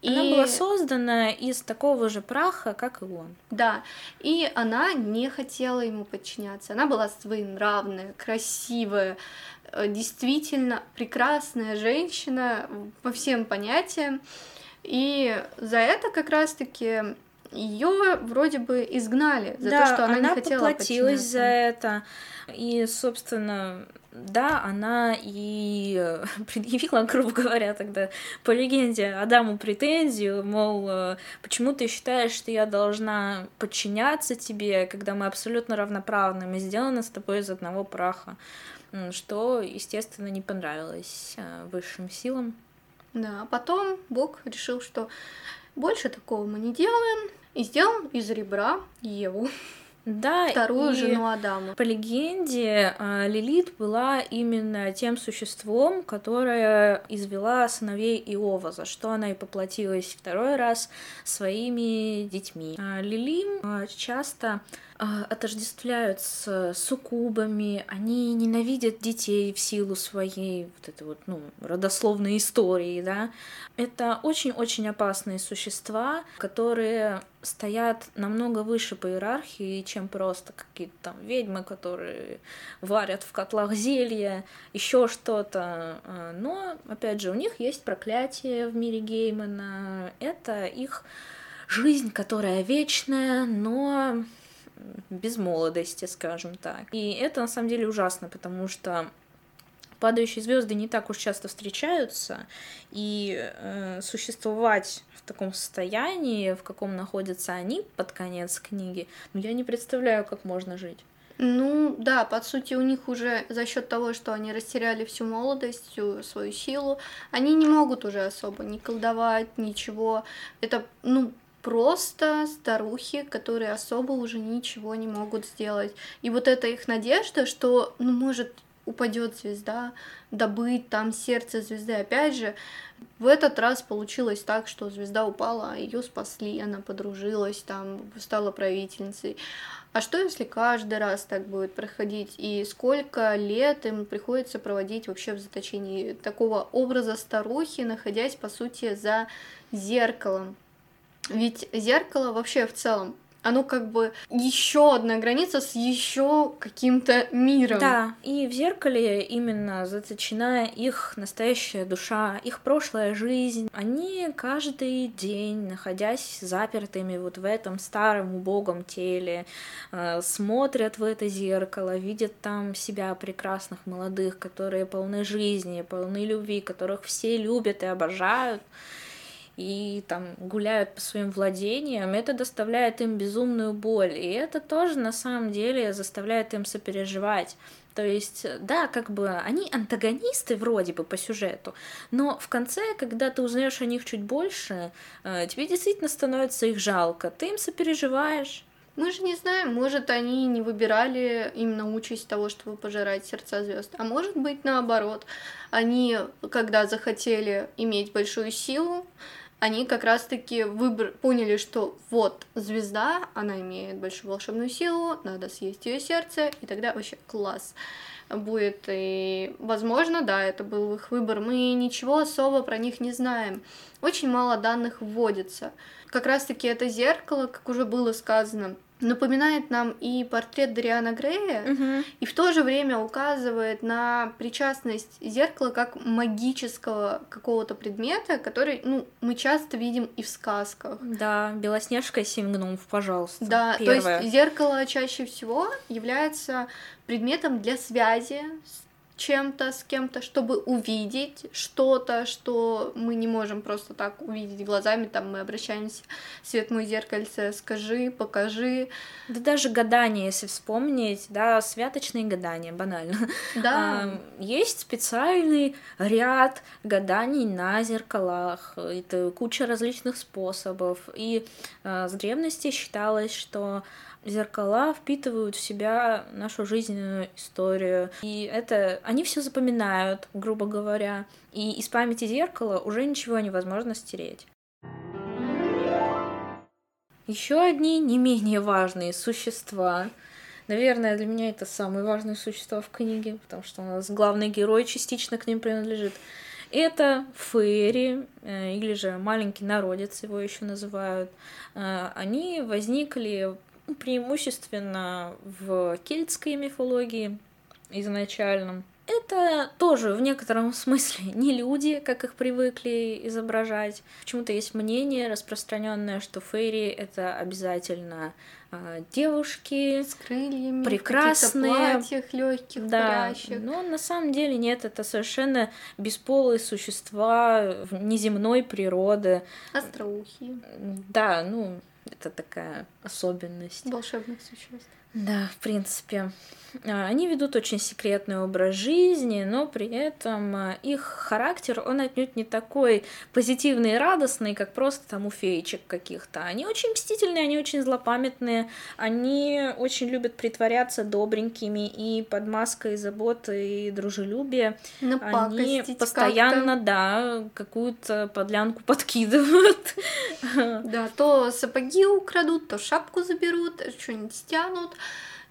Она и... была создана из такого же праха, как и он. Да, и она не хотела ему подчиняться. Она была своенравная, красивая, Э, действительно прекрасная женщина по всем понятиям. И за это как раз-таки ее вроде бы изгнали за да, то, что она, она не хотела поплатилась за это. И, собственно, да, она и предъявила, грубо говоря, тогда по легенде Адаму претензию, мол, почему ты считаешь, что я должна подчиняться тебе, когда мы абсолютно равноправны, мы сделаны с тобой из одного праха, что, естественно, не понравилось высшим силам. Да, а потом Бог решил, что больше такого мы не делаем, и сделал из ребра Еву. Да, вторую жену Адама. По легенде, а, Лилит была именно тем существом, которое извела сыновей Иова, за что она и поплатилась второй раз своими детьми. А, Лилим а, часто отождествляют с суккубами, они ненавидят детей в силу своей вот этой вот, ну, родословной истории, да. Это очень-очень опасные существа, которые стоят намного выше по иерархии, чем просто какие-то там ведьмы, которые варят в котлах зелья, еще что-то. А, но, опять же, у них есть проклятие в мире Геймана. Это их жизнь, которая вечная, но без молодости, скажем так. И это на самом деле ужасно, потому что падающие звезды не так уж часто встречаются, и э, существовать в таком состоянии, в каком находятся они под конец книги, ну я не представляю, как можно жить. Ну да, по сути, у них уже за счет того, что они растеряли всю молодость, всю свою силу, они не могут уже особо ни колдовать, ничего. Это, ну, просто старухи, которые особо уже ничего не могут сделать. И вот эта их надежда, что, ну, может, упадет звезда, добыть там сердце звезды. Опять же, в этот раз получилось так, что звезда упала, ее спасли, она подружилась, там стала правительницей. А что если каждый раз так будет проходить? И сколько лет им приходится проводить вообще в заточении такого образа старухи, находясь, по сути, за зеркалом? Ведь зеркало вообще в целом оно как бы еще одна граница с еще каким-то миром. Да, и в зеркале именно заточена их настоящая душа, их прошлая жизнь. Они каждый день, находясь запертыми вот в этом старом убогом теле, э, смотрят в это зеркало, видят там себя прекрасных молодых, которые полны жизни, полны любви, которых все любят и обожают и там гуляют по своим владениям, это доставляет им безумную боль, и это тоже на самом деле заставляет им сопереживать. То есть, да, как бы они антагонисты вроде бы по сюжету, но в конце, когда ты узнаешь о них чуть больше, э, тебе действительно становится их жалко, ты им сопереживаешь. Мы же не знаем, может, они не выбирали именно участь того, чтобы пожирать сердца звезд, а может быть наоборот. Они, когда захотели иметь большую силу, они как раз-таки выбор... поняли, что вот звезда, она имеет большую волшебную силу, надо съесть ее сердце, и тогда вообще класс будет. И, возможно, да, это был их выбор. Мы ничего особо про них не знаем. Очень мало данных вводится. Как раз-таки это зеркало, как уже было сказано, напоминает нам и портрет Дариана Грея, угу. и в то же время указывает на причастность зеркала как магического какого-то предмета, который, ну, мы часто видим и в сказках. Да, Белоснежка и Семь гномов, пожалуйста. Да, первое. то есть зеркало чаще всего является предметом для связи с чем-то, с кем-то, чтобы увидеть что-то, что мы не можем просто так увидеть глазами, там мы обращаемся, свет мой зеркальце, скажи, покажи. Да даже гадания, если вспомнить, да, святочные гадания, банально. Да. Есть специальный ряд гаданий на зеркалах, это куча различных способов, и а, с древности считалось, что зеркала впитывают в себя нашу жизненную историю. И это они все запоминают, грубо говоря. И из памяти зеркала уже ничего невозможно стереть. Еще одни не менее важные существа. Наверное, для меня это самые важные существа в книге, потому что у нас главный герой частично к ним принадлежит. Это фейри, э, или же маленький народец его еще называют. Э, они возникли преимущественно в кельтской мифологии изначально. Это тоже в некотором смысле не люди, как их привыкли изображать. Почему-то есть мнение распространенное, что фейри это обязательно а, девушки с крыльями, прекрасные, в платьях легких, да, парящих. но на самом деле нет, это совершенно бесполые существа неземной природы. Остроухие. Да, ну это такая особенность волшебных существ. Да, в принципе. А, они ведут очень секретный образ жизни, но при этом а, их характер, он отнюдь не такой позитивный и радостный, как просто там у феечек каких-то. Они очень мстительные, они очень злопамятные, они очень любят притворяться добренькими и под маской заботы и дружелюбия они постоянно, да, какую-то подлянку подкидывают. Да, то сапоги украдут, то шапку заберут, что-нибудь стянут.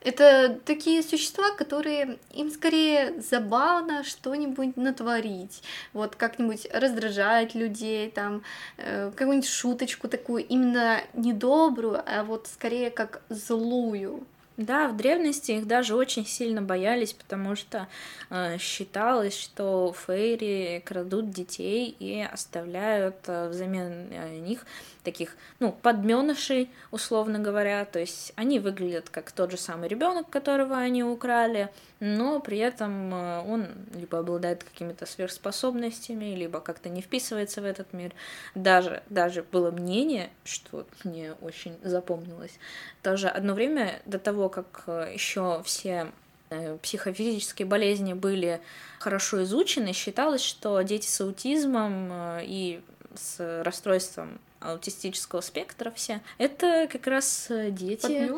Это такие существа, которые им скорее забавно что-нибудь натворить, вот как-нибудь раздражать людей, там э, какую-нибудь шуточку такую, именно недобрую, а вот скорее как злую. Да, в древности их даже очень сильно боялись, потому что э, считалось, что фейри крадут детей и оставляют э, взамен э, них таких, ну, подменышей, условно говоря. То есть они выглядят как тот же самый ребенок, которого они украли, но при этом э, он либо обладает какими-то сверхспособностями, либо как-то не вписывается в этот мир. Даже, даже было мнение, что мне очень запомнилось, тоже одно время до того, как э, еще все э, психофизические болезни были хорошо изучены, считалось, что дети с аутизмом и с расстройством аутистического спектра все. Это как раз э, дети,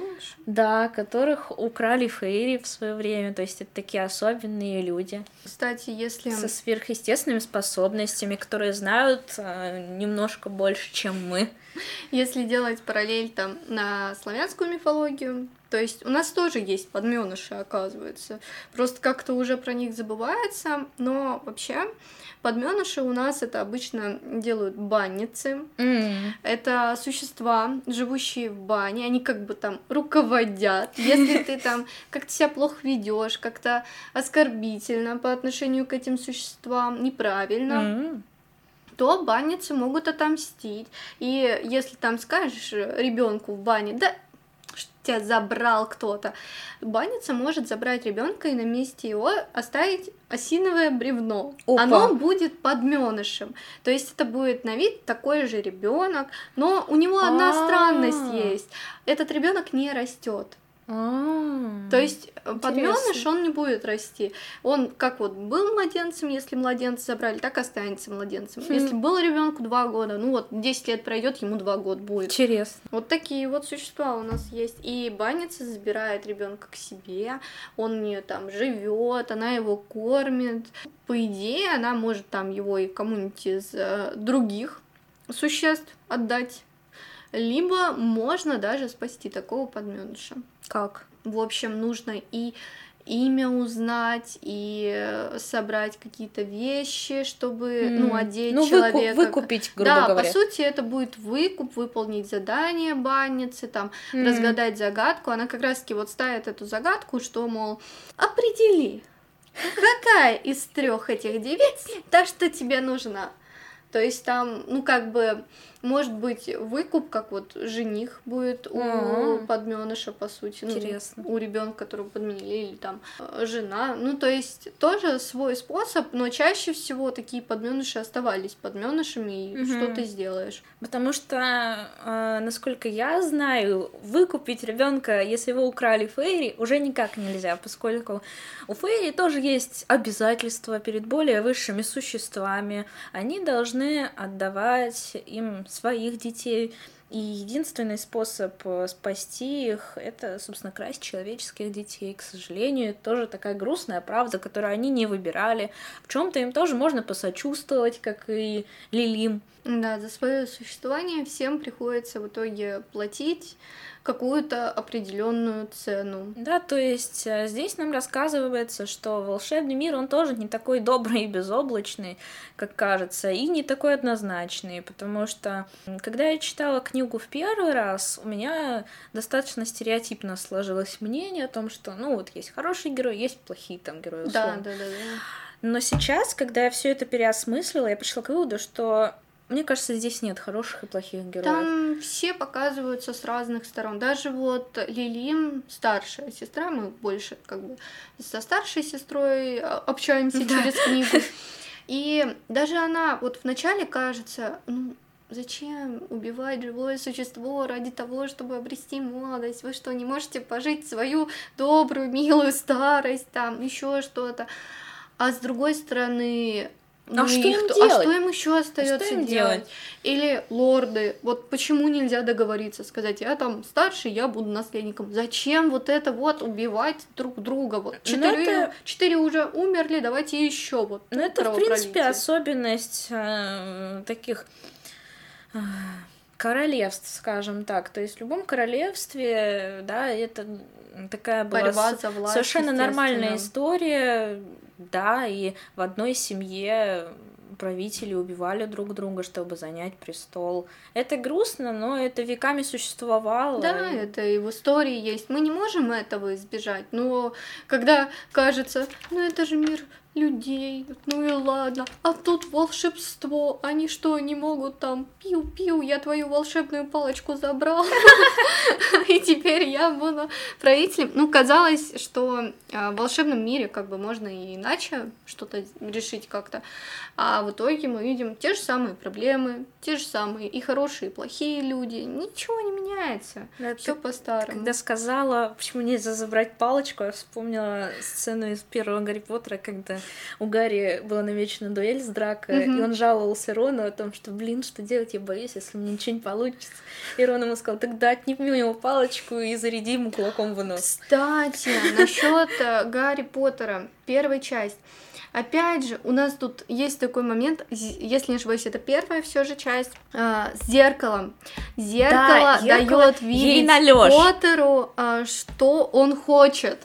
да, которых украли Фейри в свое время. То есть это такие особенные люди. Кстати, если... Со сверхъестественными способностями, которые знают э, немножко больше, чем мы. Если делать параллель там на славянскую мифологию, то есть у нас тоже есть подменыши, оказывается. Просто как-то уже про них забывается, но вообще подменыши у нас это обычно делают банницы. Mm. Это существа, живущие в бане, они как бы там руководят. Если ты там как-то себя плохо ведешь, как-то оскорбительно по отношению к этим существам, неправильно. Mm то банницы могут отомстить. И если там скажешь ребенку в бане, да тебя забрал кто-то. Банница может забрать ребенка и на месте его оставить осиновое бревно. Опа. Оно будет подменышем. То есть это будет на вид такой же ребенок, но у него одна А-а-а. странность есть. Этот ребенок не растет. А, То есть э, подменыш он не будет расти. Он как вот был младенцем, если младенца забрали, так останется младенцем. Хм. Если был ребенку два года, ну вот 10 лет пройдет, ему два года будет. Интересно. Вот такие вот существа у нас есть. И банница забирает ребенка к себе, он у нее там живет, она его кормит. По идее, она может там его и кому-нибудь из э, других существ отдать. Либо можно даже спасти такого подменыша. Как? В общем, нужно и имя узнать, и э, собрать какие-то вещи, чтобы, ну, М, одеть ну, выку- человека. выкупить, грубо да, говоря. по сути, это будет выкуп, выполнить задание банницы, там, М. разгадать загадку. Она как раз-таки вот ставит эту загадку, что, мол, определи, какая из трех этих девиц та, что тебе нужна. То есть там, ну, как бы, может быть, выкуп, как вот жених будет у М. подменыша, по сути. ну, Интересно. у ребенка, которого подменили, или там э, жена. Ну, то есть тоже свой способ, но чаще всего такие подменыши оставались подменышами, и Мгм. что ты сделаешь. Потому что, э, насколько я знаю, выкупить ребенка, если его украли Фейри, уже никак нельзя, поскольку у Фейри тоже есть обязательства перед более высшими существами. Они должны отдавать им своих детей. И единственный способ э, спасти их это, собственно, красть человеческих детей. К сожалению, тоже такая грустная правда, которую они не выбирали. В чем-то им тоже можно посочувствовать, как и Лилим. Да, за свое существование всем приходится в итоге платить какую-то определенную цену. Да, то есть э, здесь нам рассказывается, что волшебный мир, он тоже не такой добрый и безоблачный, как кажется, и не такой однозначный, потому что когда я читала книгу книгу в первый раз, у меня достаточно стереотипно сложилось мнение о том, что, ну, вот есть хорошие герои, есть плохие там герои. Условно. Да, да, да, да. Но сейчас, когда я все это переосмыслила, я пришла к выводу, что мне кажется, здесь нет хороших и плохих героев. Там все показываются с разных сторон. Даже вот Лилим, старшая сестра, мы больше как бы со старшей сестрой а, общаемся да. через книгу. И даже она вот вначале кажется, ну, зачем убивать живое существо ради того, чтобы обрести молодость? Вы что, не можете пожить свою добрую, милую старость, там, еще что-то? А с другой стороны, ну, а что им делать? А что им еще остается что им делать? делать? Или лорды, вот почему нельзя договориться, сказать, я там старший, я буду наследником. Зачем вот это вот убивать друг друга? Вот ну, четыре, это... четыре уже умерли, давайте еще вот. Ну это в принципе особенность э, таких э, королевств, скажем так. То есть в любом королевстве, да, это такая была Борьба за власть, совершенно нормальная история да, и в одной семье правители убивали друг друга, чтобы занять престол. Это грустно, но это веками существовало. Да, это и в истории есть. Мы не можем этого избежать. Но когда кажется, ну это же мир людей, ну и ладно, а тут волшебство, они что, не могут там, пиу-пиу, я твою волшебную палочку забрал, и теперь я буду правителем. Ну, казалось, что а, в волшебном мире как бы можно и иначе что-то решить как-то, а в итоге мы видим те же самые проблемы, те же самые и хорошие, и плохие люди, ничего не меняется, все по-старому. Когда сказала, почему нельзя забрать палочку, я вспомнила сцену из первого Гарри Поттера, когда у Гарри была намечена дуэль с Драко, mm-hmm. и он жаловался Рону о том, что, блин, что делать, я боюсь, если мне ничего не получится. И Рон ему сказал, тогда отними у него палочку и заряди ему кулаком в нос. Кстати, насчет э, Гарри Поттера, первая часть. Опять же, у нас тут есть такой момент, если не ошибаюсь, это первая все же часть э, с зеркалом. Зеркало, да, дает видеть Поттеру, э, что он хочет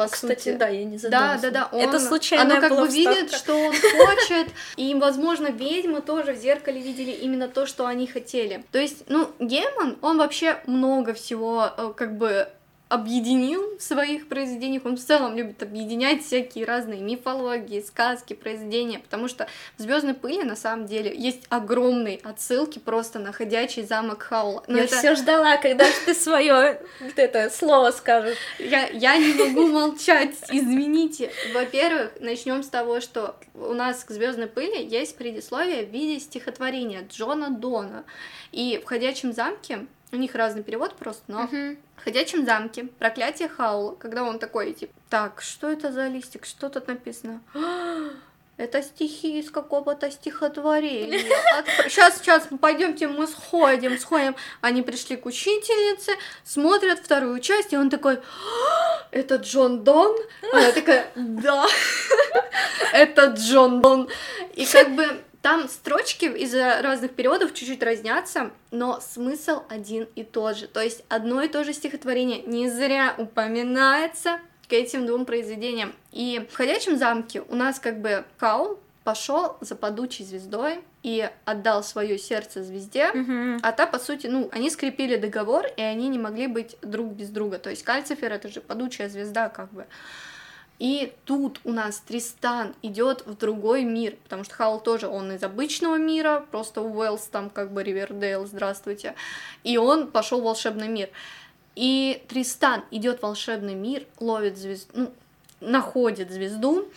по Кстати, сути. да, я не задумалась. Да, да, да. Он, это случайно. Она как бы видит, что он хочет, и, возможно, ведьмы тоже в зеркале видели именно то, что они хотели. То есть, ну, Гемон, он вообще много всего э, как бы объединил в своих произведениях. Он в целом любит объединять всякие разные мифологии, сказки, произведения, потому что в Звездной пыли на самом деле есть огромные отсылки просто на ходячий замок Хаула. Но я это... все ждала, когда же ты свое вот это слово скажешь. Я, я не могу молчать, извините. Во-первых, начнем с того, что у нас к Звездной пыли есть предисловие в виде стихотворения Джона Дона. И в ходячем замке у них разный перевод просто, но uh-huh. В ходячем замке проклятие Хаула, когда он такой, типа, так, что это за листик, что тут написано? Это стихи из какого-то стихотворения. Сейчас, сейчас, пойдемте, мы сходим, сходим. Они пришли к учительнице, смотрят вторую часть, и он такой, это Джон Дон? Она такая, да, это Джон Дон. И как бы там строчки из-за разных переводов чуть-чуть разнятся, но смысл один и тот же. То есть одно и то же стихотворение не зря упоминается к этим двум произведениям. И в «Ходячем замке» у нас как бы Каул пошел за падучей звездой и отдал свое сердце звезде, mm-hmm. а та, по сути, ну, они скрепили договор, и они не могли быть друг без друга. То есть Кальцифер это же падучая звезда, как бы. И тут у нас Тристан идет в другой мир, потому что Хаул тоже, он из обычного мира, просто Уэллс там как бы Ривердейл, здравствуйте, и он пошел в волшебный мир. И Тристан идет в волшебный мир, ловит звезду, ну, находит звезду,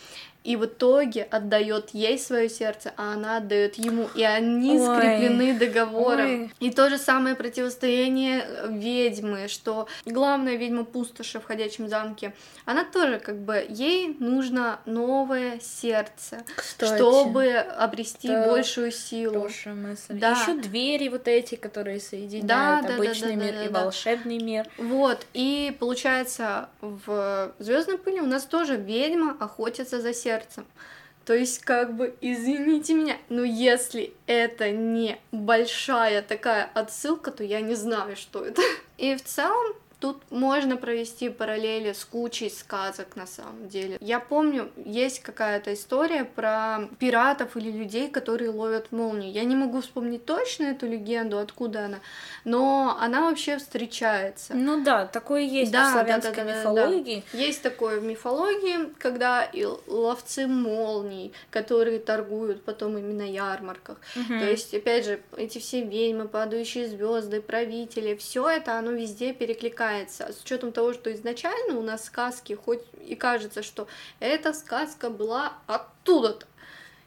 и в итоге отдает ей свое сердце, а она отдает ему, и они Ой. скреплены договором. Ой. И то же самое противостояние ведьмы, что главная ведьма пустоши в ходячем замке, она тоже как бы ей нужно новое сердце, Кстати, чтобы обрести да, большую силу. Хорошая мысль. Да. Еще двери вот эти, которые соединяют да, обычный да, да, мир да, да, и да. волшебный мир. Вот и получается в Звездной пыли у нас тоже ведьма охотится за сердцем сердцем. То есть, как бы, извините меня, но если это не большая такая отсылка, то я не знаю, что это. И в целом, Тут можно провести параллели с кучей сказок на самом деле. Я помню, есть какая-то история про пиратов или людей, которые ловят молнию. Я не могу вспомнить точно эту легенду, откуда она, но она вообще встречается. Ну да, такое есть да, в славянской да, да, да, мифологии. Да. Есть такое в мифологии, когда и ловцы молний, которые торгуют потом именно на ярмарках. Угу. То есть, опять же, эти все ведьмы, падающие звезды, правители, все это, оно везде перекликается. С учетом того, что изначально у нас сказки, хоть и кажется, что эта сказка была оттуда-то.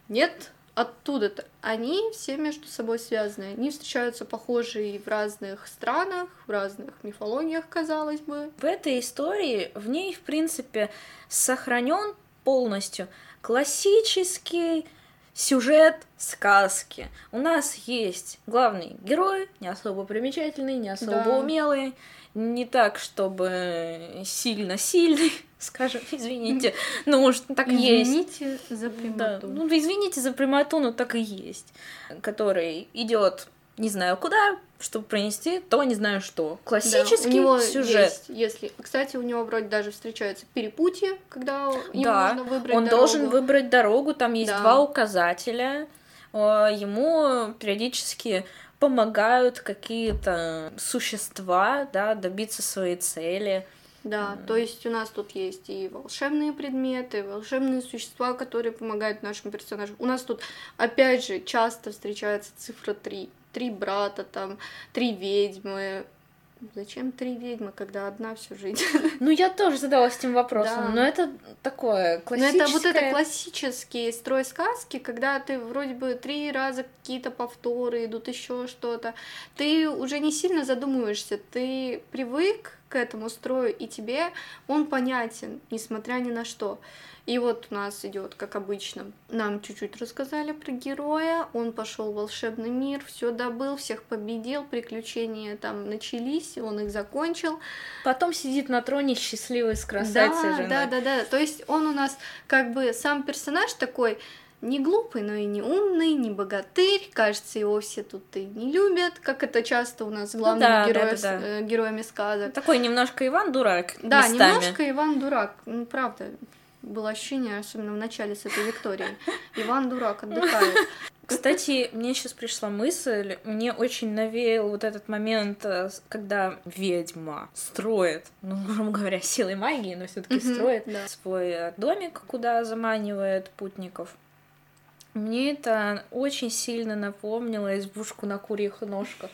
Нет, оттуда-то. Они все между собой связаны. Они встречаются похожие в разных странах, в разных мифологиях, казалось бы. В этой истории, в ней, в принципе, сохранен полностью классический сюжет сказки. У нас есть главный герой, не особо примечательный, не особо да. умелый, не так, чтобы сильно сильный, скажем, извините, но может так извините есть. Извините за прямоту. Да, ну извините за прямоту, но так и есть, который идет не знаю куда, чтобы принести то не знаю что. Классический да, у него сюжет. Есть, если, кстати, у него вроде даже встречаются перепутья, когда ему да, нужно выбрать он дорогу. должен выбрать дорогу, там есть да. два указателя, ему периодически помогают какие-то существа, да, добиться своей цели. Да, mm. то есть у нас тут есть и волшебные предметы, волшебные существа, которые помогают нашим персонажам. У нас тут, опять же, часто встречается цифра 3 три брата, там, три ведьмы. Зачем три ведьмы, когда одна всю жизнь? Ну, я тоже задалась этим вопросом, да. но это такое классическое... Но это вот это классический строй сказки, когда ты вроде бы три раза какие-то повторы идут, еще что-то. Ты уже не сильно задумываешься, ты привык к этому строю, и тебе он понятен, несмотря ни на что. И вот у нас идет, как обычно, нам чуть-чуть рассказали про героя, он пошел в волшебный мир, все добыл, всех победил, приключения там начались, он их закончил. Потом сидит на троне счастливый с красавицей да, женой. Да, да, да. То есть он у нас как бы сам персонаж такой не глупый, но и не умный, не богатырь. Кажется, его все тут и не любят, как это часто у нас с главными ну, да, героев, да, да, да. Э, героями сказок. Такой немножко Иван дурак. Да, местами. немножко Иван дурак. Ну, правда, было ощущение, особенно в начале с этой Викторией. Иван дурак отдыхает. Кстати, мне сейчас пришла мысль, мне очень навеял вот этот момент, э, когда ведьма строит, ну, грубо говоря, силой магии, но все таки mm-hmm, строит да. свой домик, куда заманивает путников. Мне это очень сильно напомнило избушку на курьих ножках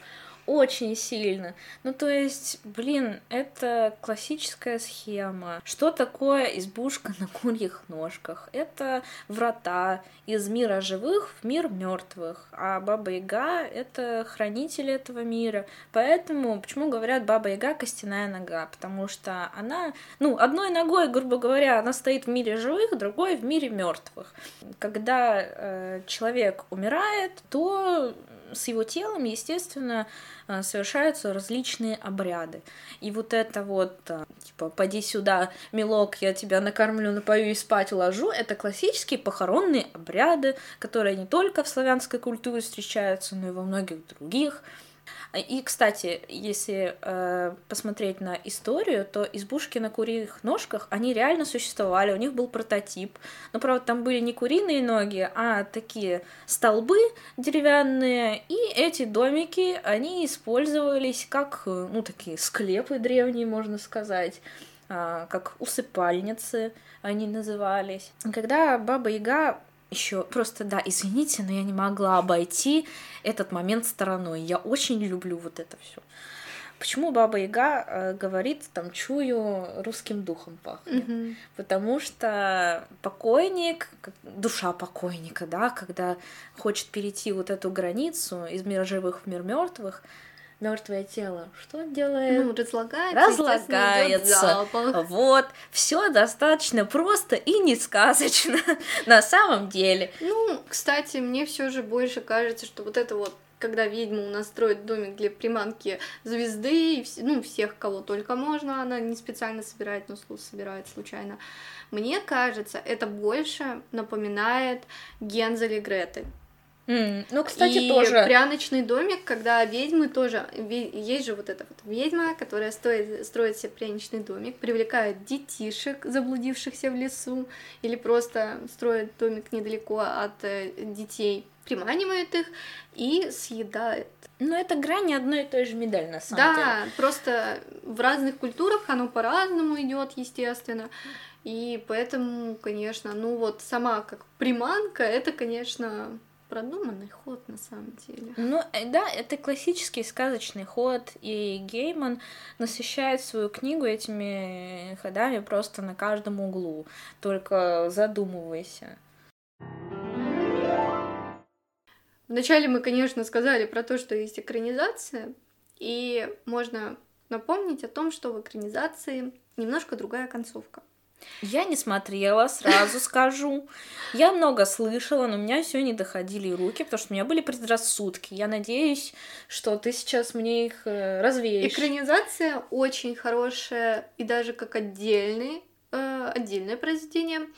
очень сильно. Ну, то есть, блин, это классическая схема. Что такое избушка на курьих ножках? Это врата из мира живых в мир мертвых, а Баба Яга — это хранитель этого мира. Поэтому, почему говорят Баба Яга — костяная нога? Потому что она, ну, одной ногой, грубо говоря, она стоит в мире живых, другой в мире мертвых. Когда э, человек умирает, то с его телом, естественно, э, совершаются различные обряды. И вот это вот, э, типа, поди сюда, милок, я тебя накормлю, напою и спать уложу, это классические похоронные обряды, которые не только в славянской культуре встречаются, но и во многих других. И, кстати, если э, посмотреть на историю, то избушки на куриных ножках, они реально существовали, у них был прототип. Но, правда, там были не куриные ноги, а такие столбы деревянные, и эти домики, они использовались как, ну, такие склепы древние, можно сказать, э, как усыпальницы они назывались. Когда Баба Яга еще просто, да, извините, но я не могла обойти этот момент стороной. Я очень люблю вот это все. Почему Баба Яга э, говорит, там, чую, русским духом пахнет? Mm-hmm. Потому что покойник, душа покойника, да, когда хочет перейти вот эту границу из мира живых в мир мертвых, мертвое тело, что делает? Ну, разлагается. Разлагается. Вот. Все достаточно просто и не сказочно на самом деле. Ну, кстати, мне все же больше кажется, что вот это вот когда ведьма у нас строит домик для приманки звезды, и, ну, всех, кого только можно, она не специально собирает, но собирает случайно. Мне кажется, это больше напоминает Гензель и Греты. Mm. Ну, кстати, и тоже. пряночный домик, когда ведьмы тоже... Есть же вот эта вот ведьма, которая стоит, строит себе пряничный домик, привлекает детишек, заблудившихся в лесу, или просто строит домик недалеко от э, детей, приманивает их и съедает. Ну, это грани одной и той же медали, на самом да, деле. Да, просто в разных культурах оно по-разному идет, естественно. И поэтому, конечно, ну вот сама как приманка, это, конечно, продуманный ход на самом деле. Ну, э, да, это классический сказочный ход, и Гейман насыщает свою книгу этими ходами просто на каждом углу. Только задумывайся. Вначале мы, конечно, сказали про то, что есть экранизация, и можно напомнить о том, что в экранизации немножко другая концовка. Я не смотрела, сразу скажу. Я много слышала, но у меня все не доходили руки, потому что у меня были предрассудки. Я надеюсь, что ты сейчас мне их э, развеешь. Экранизация очень хорошая и даже как отдельный, э, отдельное произведение.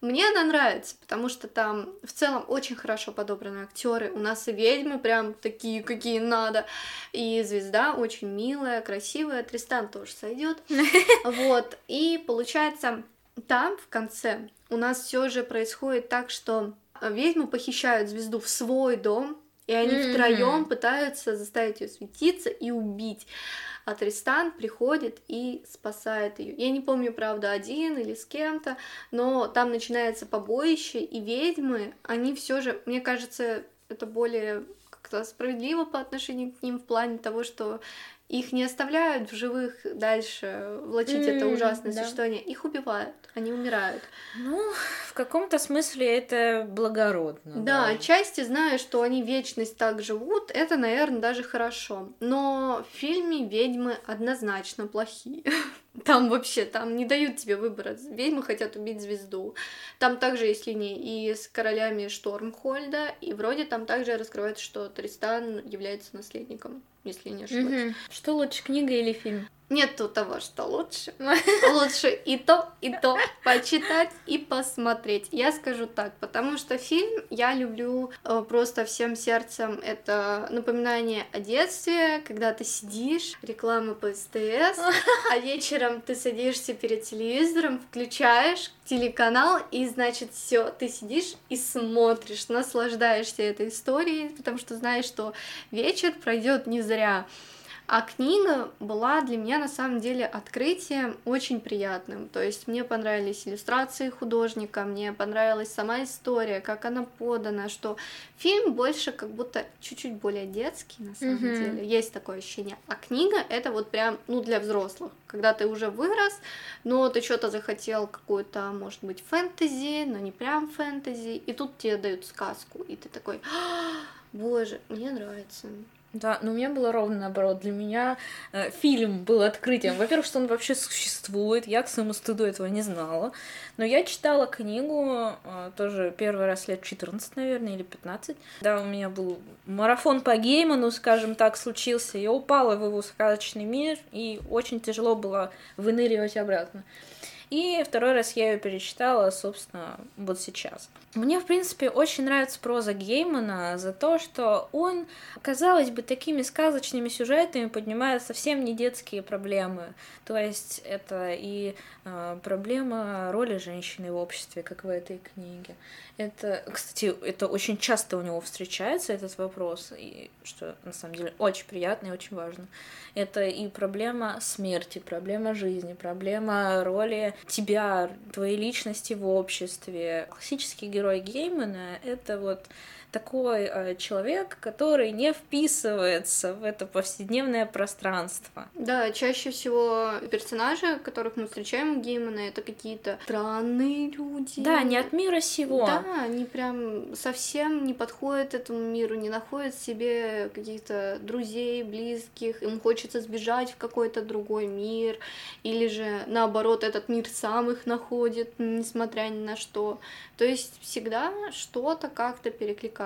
Мне она нравится, потому что там в целом очень хорошо подобраны актеры. У нас и ведьмы прям такие, какие надо. И звезда очень милая, красивая. Тристан тоже сойдет. Вот. И получается, там в конце у нас все же происходит так, что ведьмы похищают звезду в свой дом, и они mm-hmm. втроем пытаются заставить ее светиться и убить а Тристан приходит и спасает ее. Я не помню, правда, один или с кем-то, но там начинается побоище, и ведьмы, они все же, мне кажется, это более как-то справедливо по отношению к ним в плане того, что их не оставляют в живых дальше влачить mm, это ужасное да. существование, их убивают, они умирают. Ну, в каком-то смысле это благородно. Да, да, отчасти зная, что они вечность так живут, это, наверное, даже хорошо. Но в фильме ведьмы однозначно плохие. Там вообще, там не дают тебе выбора. Ведьмы хотят убить звезду. Там также есть линии и с королями Штормхольда, и вроде там также раскрывается, что Тристан является наследником если не ошибаюсь. Угу. Что лучше, книга или фильм? Нету того, что лучше. Лучше и то, и то почитать и посмотреть. Я скажу так, потому что фильм я люблю э, просто всем сердцем. Это напоминание о детстве, когда ты сидишь, реклама по СТС, а вечером ты садишься перед телевизором, включаешь телеканал, и значит все, ты сидишь и смотришь, наслаждаешься этой историей, потому что знаешь, что вечер пройдет не зря. А книга была для меня на самом деле открытием очень приятным. То есть мне понравились иллюстрации художника, мне понравилась сама история, как она подана, что фильм больше как будто чуть-чуть более детский на самом mm-hmm. деле. Есть такое ощущение. А книга это вот прям, ну, для взрослых. Когда ты уже вырос, но ты что-то захотел какую-то, может быть, фэнтези, но не прям фэнтези, и тут тебе дают сказку, и ты такой, «А, боже, мне нравится. Да, но у меня было ровно наоборот. Для меня э, фильм был открытием. Во-первых, что он вообще существует. Я к своему стыду этого не знала. Но я читала книгу э, тоже первый раз лет 14, наверное, или 15. Да, у меня был марафон по Гейману, скажем так, случился. Я упала в его сказочный мир, и очень тяжело было выныривать обратно. И второй раз я ее перечитала, собственно, вот сейчас. Мне, в принципе, очень нравится проза Геймана за то, что он, казалось бы, такими сказочными сюжетами поднимает совсем не детские проблемы. То есть это и э, проблема роли женщины в обществе, как в этой книге. Это, кстати, это очень часто у него встречается, этот вопрос, и что на самом деле очень приятно и очень важно. Это и проблема смерти, проблема жизни, проблема роли тебя, твоей личности в обществе. Классический герой Геймана — это вот такой э, человек, который не вписывается в это повседневное пространство. Да, чаще всего персонажи, которых мы встречаем у Геймана, это какие-то странные люди. Да, не от мира сего. Да, они прям совсем не подходят этому миру, не находят себе каких-то друзей, близких, им хочется сбежать в какой-то другой мир, или же наоборот этот мир сам их находит, несмотря ни на что. То есть всегда что-то как-то перекликается.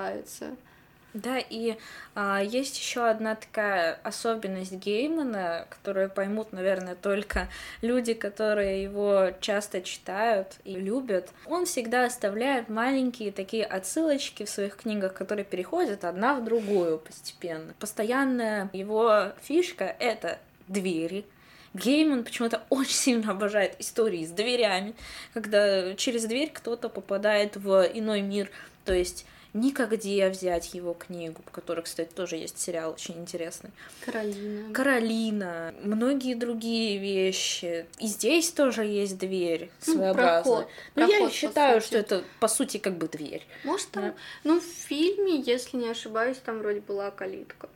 Да, и а, есть еще одна такая особенность Геймана, которую поймут, наверное, только люди, которые его часто читают и любят. Он всегда оставляет маленькие такие отсылочки в своих книгах, которые переходят одна в другую постепенно. Постоянная его фишка — это двери, Гейман почему-то очень сильно обожает истории с дверями, когда через дверь кто-то попадает в иной мир. То есть Никогде взять его книгу, по которой, кстати, тоже есть сериал очень интересный. Каролина. Каролина, многие другие вещи. И здесь тоже есть дверь ну, своеобразная. Проход. Ну, я считаю, что это, по сути, как бы дверь. Может, там... Да. Ну, в фильме, если не ошибаюсь, там вроде была калитка.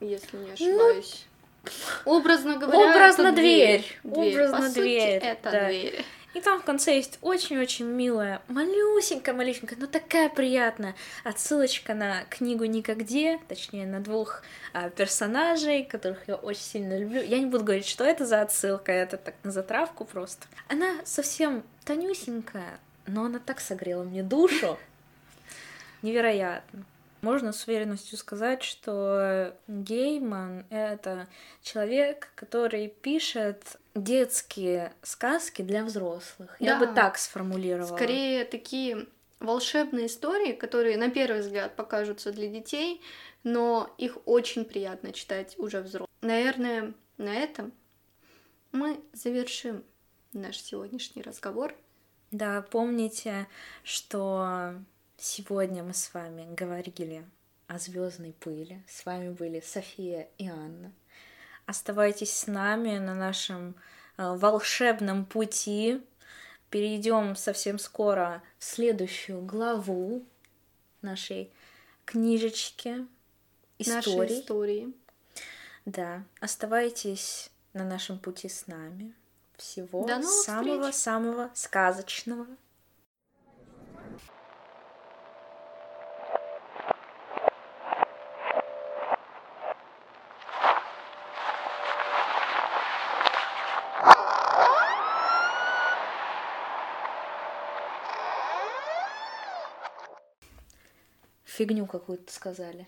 Если не ну, ошибаюсь. Ну, Образно говоря, Образно это дверь. дверь. Образно По дверь. Сути, это да. дверь. И там в конце есть очень-очень милая, малюсенькая-малюсенькая, но такая приятная отсылочка на книгу «Никогде», точнее, на двух а, персонажей, которых я очень сильно люблю. Я не буду говорить, что это за отсылка, это так на затравку просто. Она совсем тонюсенькая, но она так согрела мне душу. Невероятно. Можно с уверенностью сказать, что Гейман — это человек, который пишет детские сказки для взрослых. Да. Я бы так сформулировала. Скорее, такие волшебные истории, которые на первый взгляд покажутся для детей, но их очень приятно читать уже взрослым. Наверное, на этом мы завершим наш сегодняшний разговор. Да, помните, что Сегодня мы с вами говорили о звездной пыли. С вами были София и Анна. Оставайтесь с нами на нашем э, волшебном пути. Перейдем совсем скоро в следующую главу нашей книжечки истории. Нашей истории. Да, оставайтесь на нашем пути с нами. Всего самого-самого сказочного. Фигню какую-то сказали.